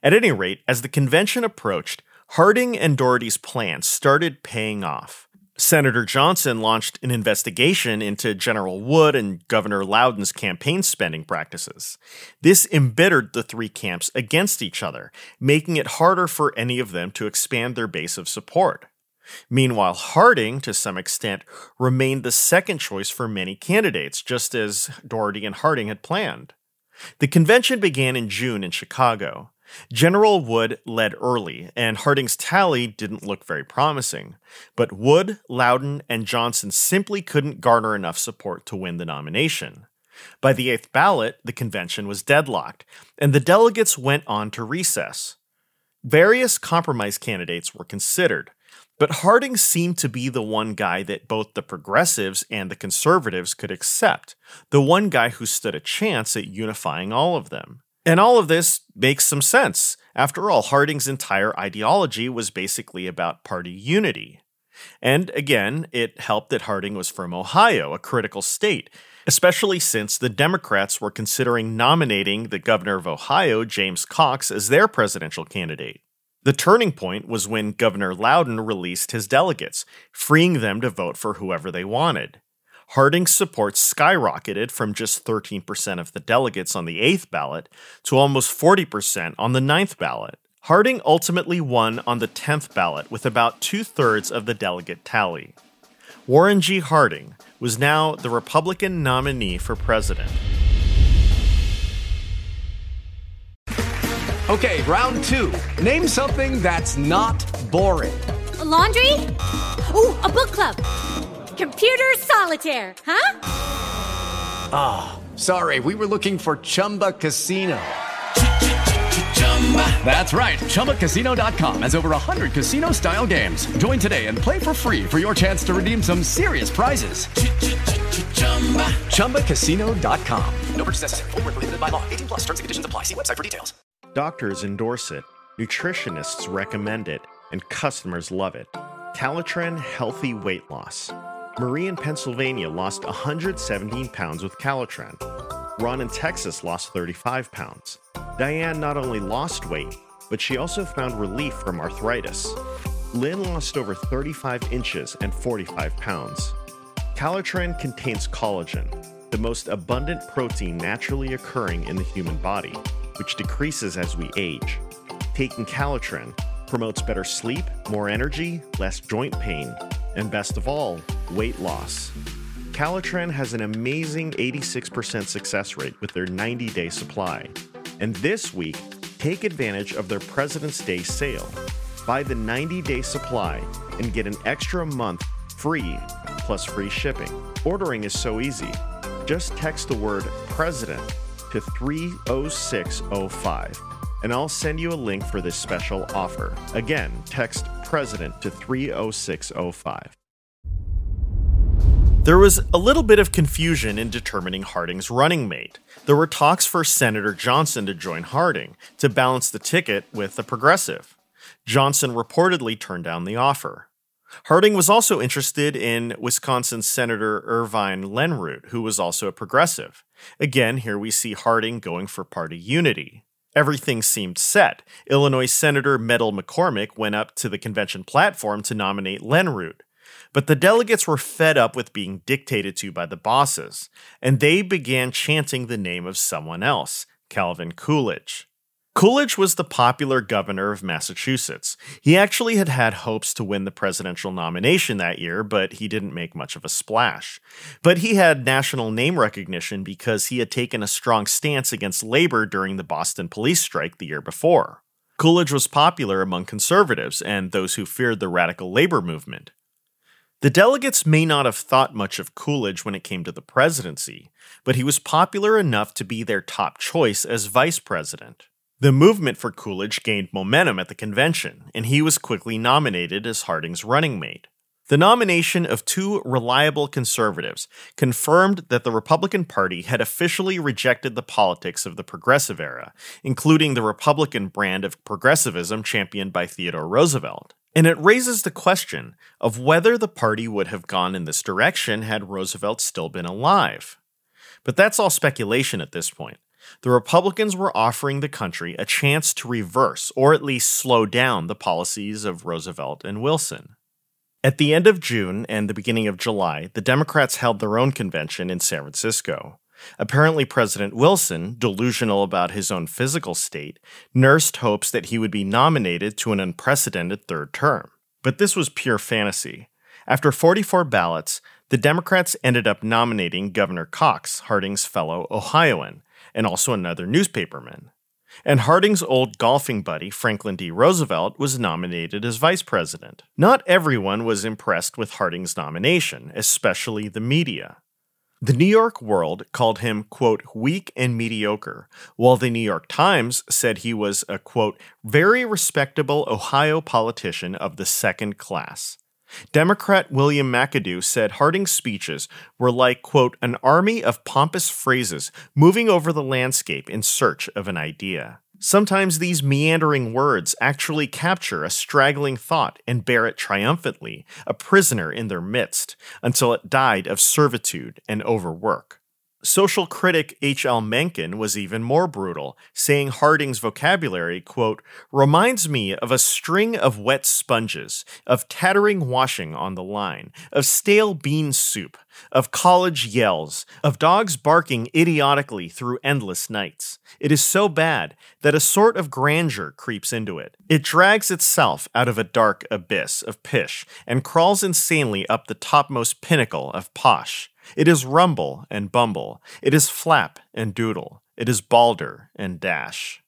At any rate, as the convention approached, Harding and Daugherty's plans started paying off. Senator Johnson launched an investigation into General Wood and Governor Lowden's campaign spending practices. This embittered the three camps against each other, making it harder for any of them to expand their base of support. Meanwhile, Harding, to some extent, remained the second choice for many candidates, just as Daugherty and Harding had planned. The convention began in June in Chicago. General Wood led early, and Harding's tally didn't look very promising. But Wood, Lowden, and Johnson simply couldn't garner enough support to win the nomination. By the eighth ballot, the convention was deadlocked, and the delegates went on to recess. Various compromise candidates were considered, but Harding seemed to be the one guy that both the progressives and the conservatives could accept, the one guy who stood a chance at unifying all of them. And all of this makes some sense. After all, Harding's entire ideology was basically about party unity. And again, it helped that Harding was from Ohio, a critical state, especially since the Democrats were considering nominating the governor of Ohio, James Cox, as their presidential candidate. The turning point was when Governor Lowden released his delegates, freeing them to vote for whoever they wanted. Harding's support skyrocketed from just 13% of the delegates on the 8th ballot to almost 40% on the ninth ballot. Harding ultimately won on the 10th ballot with about two thirds of the delegate tally. Warren G. Harding was now the Republican nominee for president. Okay, round two. Name something that's not boring. A laundry? Ooh, a book club Computer solitaire, huh? Ah, oh, sorry, we were looking for Chumba Casino. That's right. ChumbaCasino.com has over 100 casino style games. Join today and play for free for your chance to redeem some serious prizes. ChumbaCasino.com. No purchase necessary. Full prohibited by law. 18 plus terms and conditions apply. See website for details. Doctors endorse it, nutritionists recommend it, and customers love it. Calitren Healthy Weight Loss. Marie in Pennsylvania lost 117 pounds with Calitren. Ron in Texas lost 35 pounds. Diane not only lost weight, but she also found relief from arthritis. Lynn lost over 35 inches and 45 pounds. Calitren contains collagen, the most abundant protein naturally occurring in the human body, which decreases as we age. Taking Calitren promotes better sleep, more energy, less joint pain, and best of all, weight loss. Calitren has an amazing 86% success rate with their 90 day supply. And this week, take advantage of their President's Day sale. Buy the 90 day supply and get an extra month free plus free shipping. Ordering is so easy. Just text the word president to 30605 and I'll send you a link for this special offer. Again, text president to 30605. There was a little bit of confusion in determining Harding's running mate. There were talks for Senator Johnson to join Harding to balance the ticket with the progressive. Johnson reportedly turned down the offer. Harding was also interested in Wisconsin Senator Irvine Lenroot, who was also a progressive. Again, here we see Harding going for party unity. Everything seemed set. Illinois Senator Medill McCormick went up to the convention platform to nominate Lenroot. But the delegates were fed up with being dictated to by the bosses, and they began chanting the name of someone else, Calvin Coolidge. Coolidge was the popular governor of Massachusetts. He actually had had hopes to win the presidential nomination that year, but he didn't make much of a splash. But he had national name recognition because he had taken a strong stance against labor during the Boston police strike the year before. Coolidge was popular among conservatives and those who feared the radical labor movement. The delegates may not have thought much of Coolidge when it came to the presidency, but he was popular enough to be their top choice as vice president. The movement for Coolidge gained momentum at the convention, and he was quickly nominated as Harding's running mate. The nomination of two reliable conservatives confirmed that the Republican Party had officially rejected the politics of the progressive era, including the Republican brand of progressivism championed by Theodore Roosevelt. And it raises the question of whether the party would have gone in this direction had Roosevelt still been alive. But that's all speculation at this point the Republicans were offering the country a chance to reverse or at least slow down the policies of Roosevelt and Wilson. At the end of June and the beginning of July, the Democrats held their own convention in San Francisco. Apparently, President Wilson, delusional about his own physical state, nursed hopes that he would be nominated to an unprecedented third term. But this was pure fantasy. After 44 ballots, the Democrats ended up nominating Governor Cox, Harding's fellow Ohioan, and also another newspaperman. And Harding's old golfing buddy, Franklin D. Roosevelt, was nominated as vice president. Not everyone was impressed with Harding's nomination, especially the media. The New York World called him, quote, weak and mediocre, while the New York Times said he was a, quote, very respectable Ohio politician of the second class. Democrat William McAdoo said Harding's speeches were like, quote, an army of pompous phrases moving over the landscape in search of an idea. Sometimes these meandering words actually capture a straggling thought and bear it triumphantly, a prisoner in their midst, until it died of servitude and overwork. Social critic H.L. Mencken was even more brutal, saying Harding's vocabulary, quote, reminds me of a string of wet sponges, of tattering washing on the line, of stale bean soup, of college yells, of dogs barking idiotically through endless nights. It is so bad that a sort of grandeur creeps into it. It drags itself out of a dark abyss of pish and crawls insanely up the topmost pinnacle of posh. It is rumble and bumble. It is flap and doodle. It is balder and dash.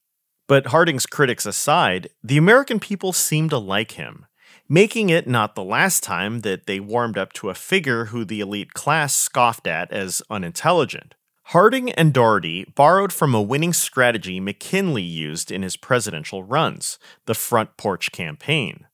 But Harding's critics aside, the American people seem to like him, making it not the last time that they warmed up to a figure who the elite class scoffed at as unintelligent. Harding and Daugherty borrowed from a winning strategy McKinley used in his presidential runs, the front porch campaign.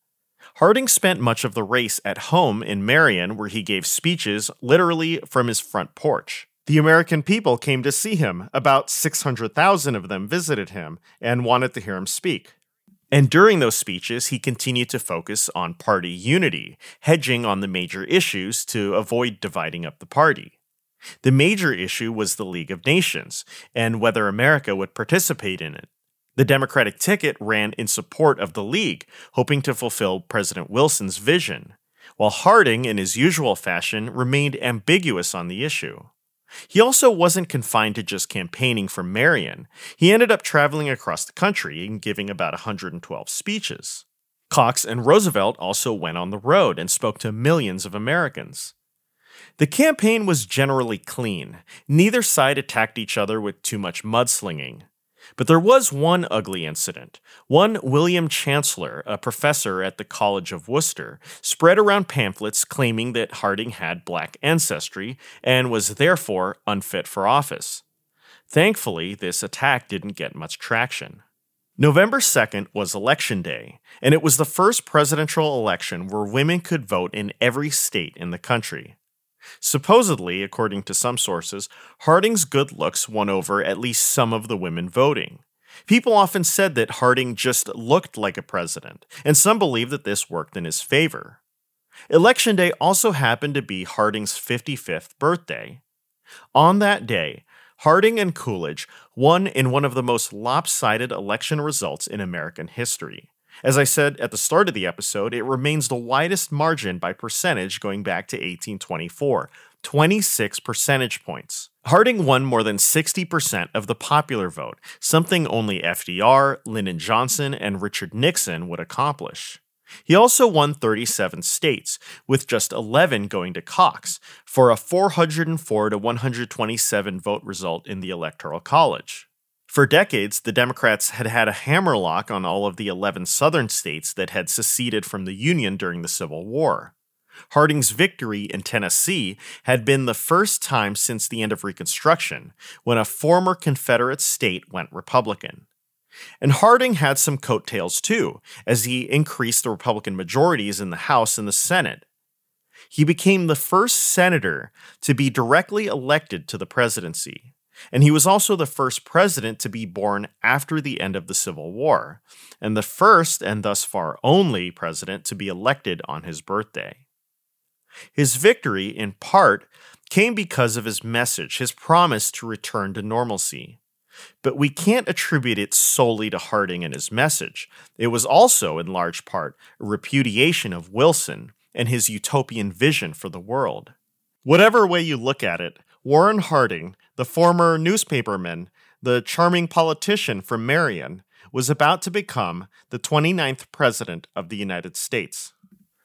Harding spent much of the race at home in Marion, where he gave speeches literally from his front porch. The American people came to see him. About 600,000 of them visited him and wanted to hear him speak. And during those speeches, he continued to focus on party unity, hedging on the major issues to avoid dividing up the party. The major issue was the League of Nations and whether America would participate in it. The Democratic ticket ran in support of the League, hoping to fulfill President Wilson's vision, while Harding, in his usual fashion, remained ambiguous on the issue. He also wasn't confined to just campaigning for Marion. He ended up traveling across the country and giving about 112 speeches. Cox and Roosevelt also went on the road and spoke to millions of Americans. The campaign was generally clean. Neither side attacked each other with too much mudslinging. But there was one ugly incident. One William Chancellor, a professor at the College of Wooster, spread around pamphlets claiming that Harding had black ancestry and was therefore unfit for office. Thankfully, this attack didn't get much traction. November 2nd was Election Day, and it was the first presidential election where women could vote in every state in the country. Supposedly, according to some sources, Harding's good looks won over at least some of the women voting. People often said that Harding just looked like a president, and some believe that this worked in his favor. Election day also happened to be Harding's 55th birthday. On that day, Harding and Coolidge won in one of the most lopsided election results in American history. As I said at the start of the episode, it remains the widest margin by percentage going back to 1824 26 percentage points. Harding won more than 60% of the popular vote, something only FDR, Lyndon Johnson, and Richard Nixon would accomplish. He also won 37 states, with just 11 going to Cox, for a 404 to 127 vote result in the Electoral College. For decades, the Democrats had had a hammerlock on all of the 11 southern states that had seceded from the Union during the Civil War. Harding's victory in Tennessee had been the first time since the end of Reconstruction when a former Confederate state went Republican. And Harding had some coattails too, as he increased the Republican majorities in the House and the Senate. He became the first senator to be directly elected to the presidency, and he was also the first president to be born after the end of the Civil War, and the first and thus far only president to be elected on his birthday. His victory, in part, came because of his message, his promise to return to normalcy. But we can't attribute it solely to Harding and his message. It was also, in large part, a repudiation of Wilson and his utopian vision for the world. Whatever way you look at it, Warren Harding, the former newspaperman, the charming politician from Marion, was about to become the 29th President of the United States.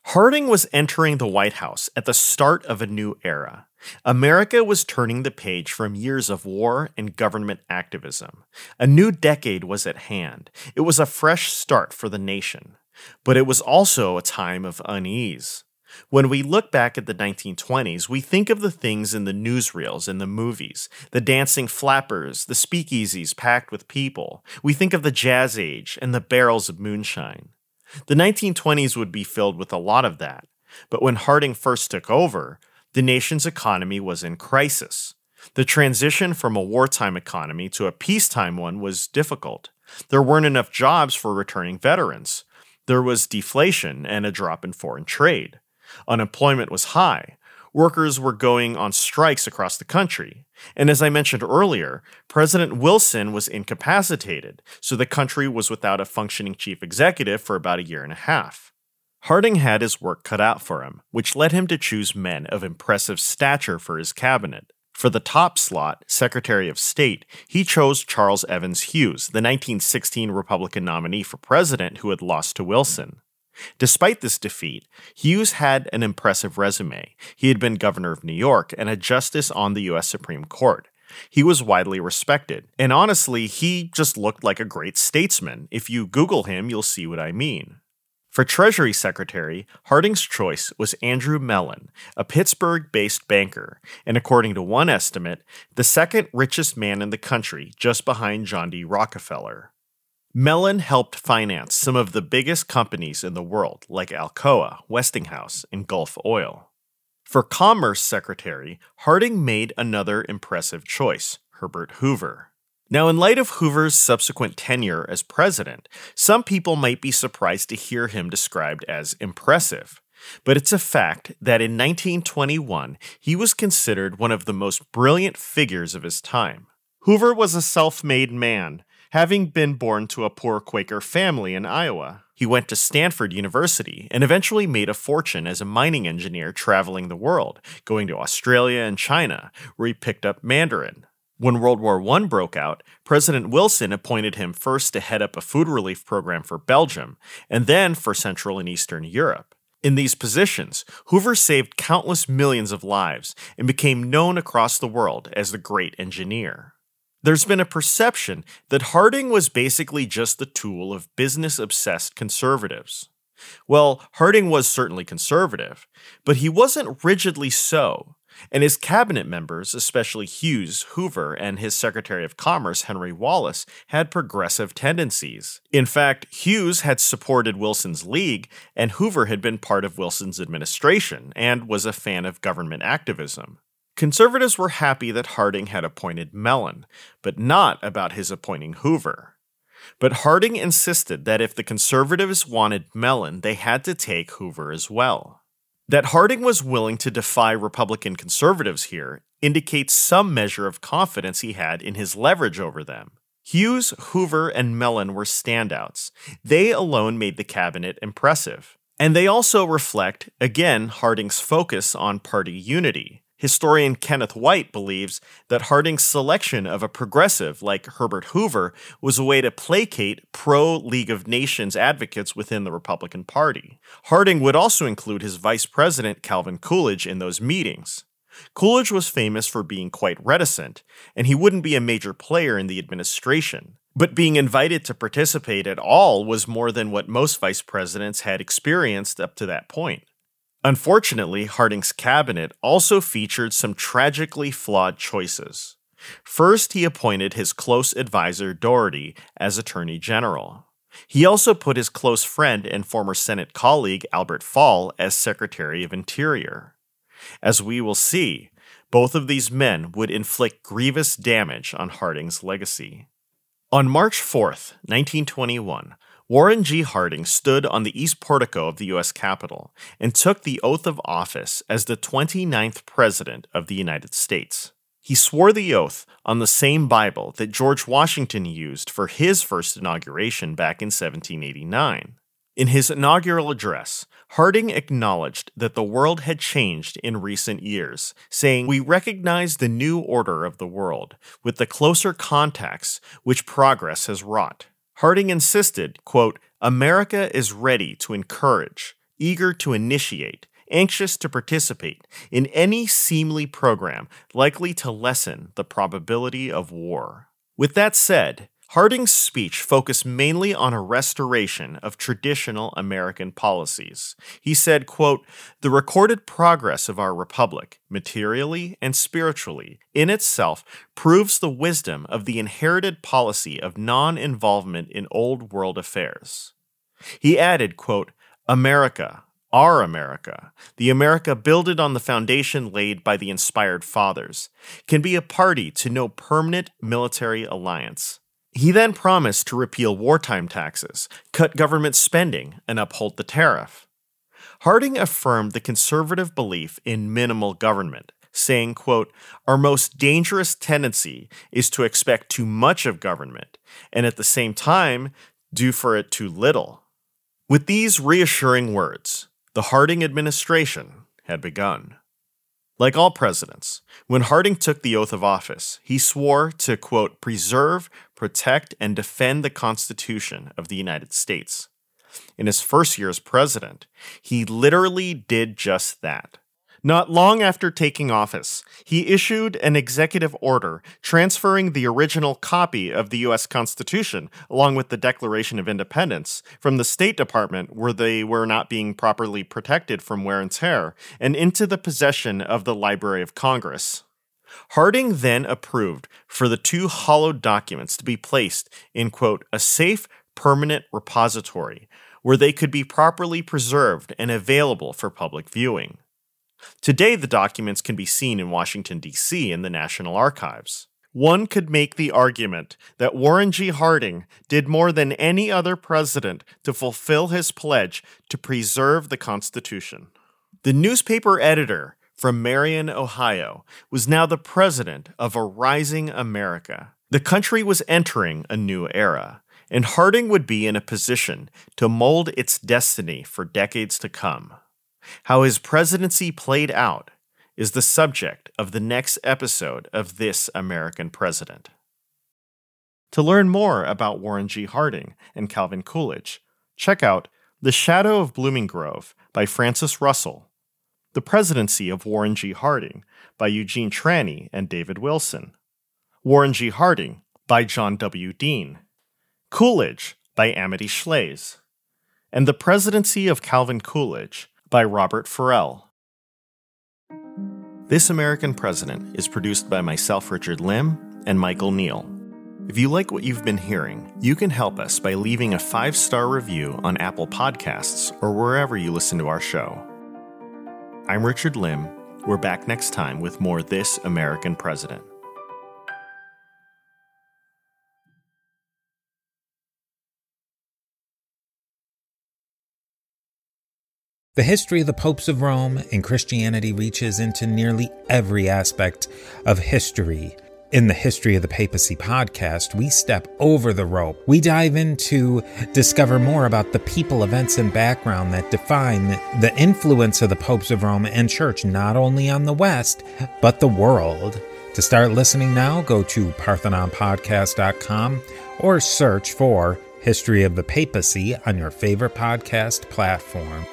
Harding was entering the White House at the start of a new era. America was turning the page from years of war and government activism. A new decade was at hand. It was a fresh start for the nation. But it was also a time of unease. When we look back at the 1920s, we think of the things in the newsreels and the movies the dancing flappers, the speakeasies packed with people. We think of the jazz age and the barrels of moonshine. The 1920s would be filled with a lot of that, but when Harding first took over, the nation's economy was in crisis. The transition from a wartime economy to a peacetime one was difficult. There weren't enough jobs for returning veterans. There was deflation and a drop in foreign trade. Unemployment was high. Workers were going on strikes across the country. And as I mentioned earlier, President Wilson was incapacitated, so the country was without a functioning chief executive for about a year and a half. Harding had his work cut out for him, which led him to choose men of impressive stature for his cabinet. For the top slot, Secretary of State, he chose Charles Evans Hughes, the 1916 Republican nominee for president who had lost to Wilson. Despite this defeat, Hughes had an impressive resume. He had been governor of New York and a justice on the U.S. Supreme Court. He was widely respected, and honestly, he just looked like a great statesman. If you Google him, you'll see what I mean. For Treasury Secretary, Harding's choice was Andrew Mellon, a Pittsburgh based banker, and according to one estimate, the second richest man in the country, just behind John D. Rockefeller. Mellon helped finance some of the biggest companies in the world, like Alcoa, Westinghouse, and Gulf Oil. For Commerce Secretary, Harding made another impressive choice Herbert Hoover. Now, in light of Hoover's subsequent tenure as president, some people might be surprised to hear him described as impressive. But it's a fact that in 1921, he was considered one of the most brilliant figures of his time. Hoover was a self made man having been born to a poor Quaker family in Iowa. He went to Stanford University and eventually made a fortune as a mining engineer traveling the world, going to Australia and China, where he picked up Mandarin. When World War I broke out, President Wilson appointed him first to head up a food relief program for Belgium and then for Central and Eastern Europe. In these positions, Hoover saved countless millions of lives and became known across the world as the Great Engineer. There's been a perception that Harding was basically just the tool of business obsessed conservatives. Well, Harding was certainly conservative, but he wasn't rigidly so, and his cabinet members, especially Hughes, Hoover, and his Secretary of Commerce, Henry Wallace, had progressive tendencies. In fact, Hughes had supported Wilson's League, and Hoover had been part of Wilson's administration and was a fan of government activism. Conservatives were happy that Harding had appointed Mellon, but not about his appointing Hoover. But Harding insisted that if the conservatives wanted Mellon, they had to take Hoover as well. That Harding was willing to defy Republican conservatives here indicates some measure of confidence he had in his leverage over them. Hughes, Hoover, and Mellon were standouts. They alone made the cabinet impressive. And they also reflect, again, Harding's focus on party unity. Historian Kenneth Whyte believes that Harding's selection of a progressive like Herbert Hoover was a way to placate pro League of Nations advocates within the Republican Party. Harding would also include his vice president, Calvin Coolidge, in those meetings. Coolidge was famous for being quite reticent, and he wouldn't be a major player in the administration. But being invited to participate at all was more than what most vice presidents had experienced up to that point. Unfortunately, Harding's cabinet also featured some tragically flawed choices. First, he appointed his close advisor Daugherty as Attorney General. He also put his close friend and former Senate colleague Albert Fall as Secretary of Interior. As we will see, both of these men would inflict grievous damage on Harding's legacy. On March 4th, 1921, Warren G. Harding stood on the east portico of the U.S. Capitol and took the oath of office as the 29th President of the United States. He swore the oath on the same Bible that George Washington used for his first inauguration back in 1789. In his inaugural address, Harding acknowledged that the world had changed in recent years, saying, We recognize the new order of the world with the closer contacts which progress has wrought. Harding insisted, quote, America is ready to encourage, eager to initiate, anxious to participate in any seemly program likely to lessen the probability of war. With that said, Harding's speech focused mainly on a restoration of traditional American policies. He said, quote, The recorded progress of our republic, materially and spiritually, in itself proves the wisdom of the inherited policy of non involvement in old world affairs. He added, quote, America, our America, the America builded on the foundation laid by the inspired fathers, can be a party to no permanent military alliance. He then promised to repeal wartime taxes, cut government spending, and uphold the tariff. Harding affirmed the conservative belief in minimal government, saying, quote, Our most dangerous tendency is to expect too much of government, and at the same time, do for it too little. With these reassuring words, the Harding administration had begun. Like all presidents, when Harding took the oath of office, he swore to, quote, preserve, protect, and defend the Constitution of the United States. In his first year as president, he literally did just that. Not long after taking office, he issued an executive order transferring the original copy of the U.S. Constitution, along with the Declaration of Independence, from the State Department, where they were not being properly protected from wear and tear, and into the possession of the Library of Congress. Harding then approved for the two hollowed documents to be placed in, quote, a safe, permanent repository where they could be properly preserved and available for public viewing. Today, the documents can be seen in Washington, D.C. in the National Archives. One could make the argument that Warren G. Harding did more than any other president to fulfill his pledge to preserve the Constitution. The newspaper editor from Marion, Ohio, was now the president of a rising America. The country was entering a new era, and Harding would be in a position to mold its destiny for decades to come. How his presidency played out is the subject of the next episode of This American President. To learn more about Warren G. Harding and Calvin Coolidge, check out The Shadow of Blooming Grove by Francis Russell, The Presidency of Warren G. Harding by Eugene Trani and David Wilson, Warren G. Harding by John W. Dean, Coolidge by Amity Shlaes. and The Presidency of Calvin Coolidge by Robert Ferrell. This American President is produced by myself, Richard Lim, and Michael Neal. If you like what you've been hearing, you can help us by leaving a five star review on Apple Podcasts or wherever you listen to our show. I'm Richard Lim. We're back next time with more This American President. The history of the popes of Rome and Christianity reaches into nearly every aspect of history. In the History of the Papacy podcast, we step over the rope. We dive in to discover more about the people, events, and background that define the influence of the popes of Rome and Church, not only on the West, but the world. To start listening now, go to parthenonpodcast.com or search for History of the Papacy on your favorite podcast platform.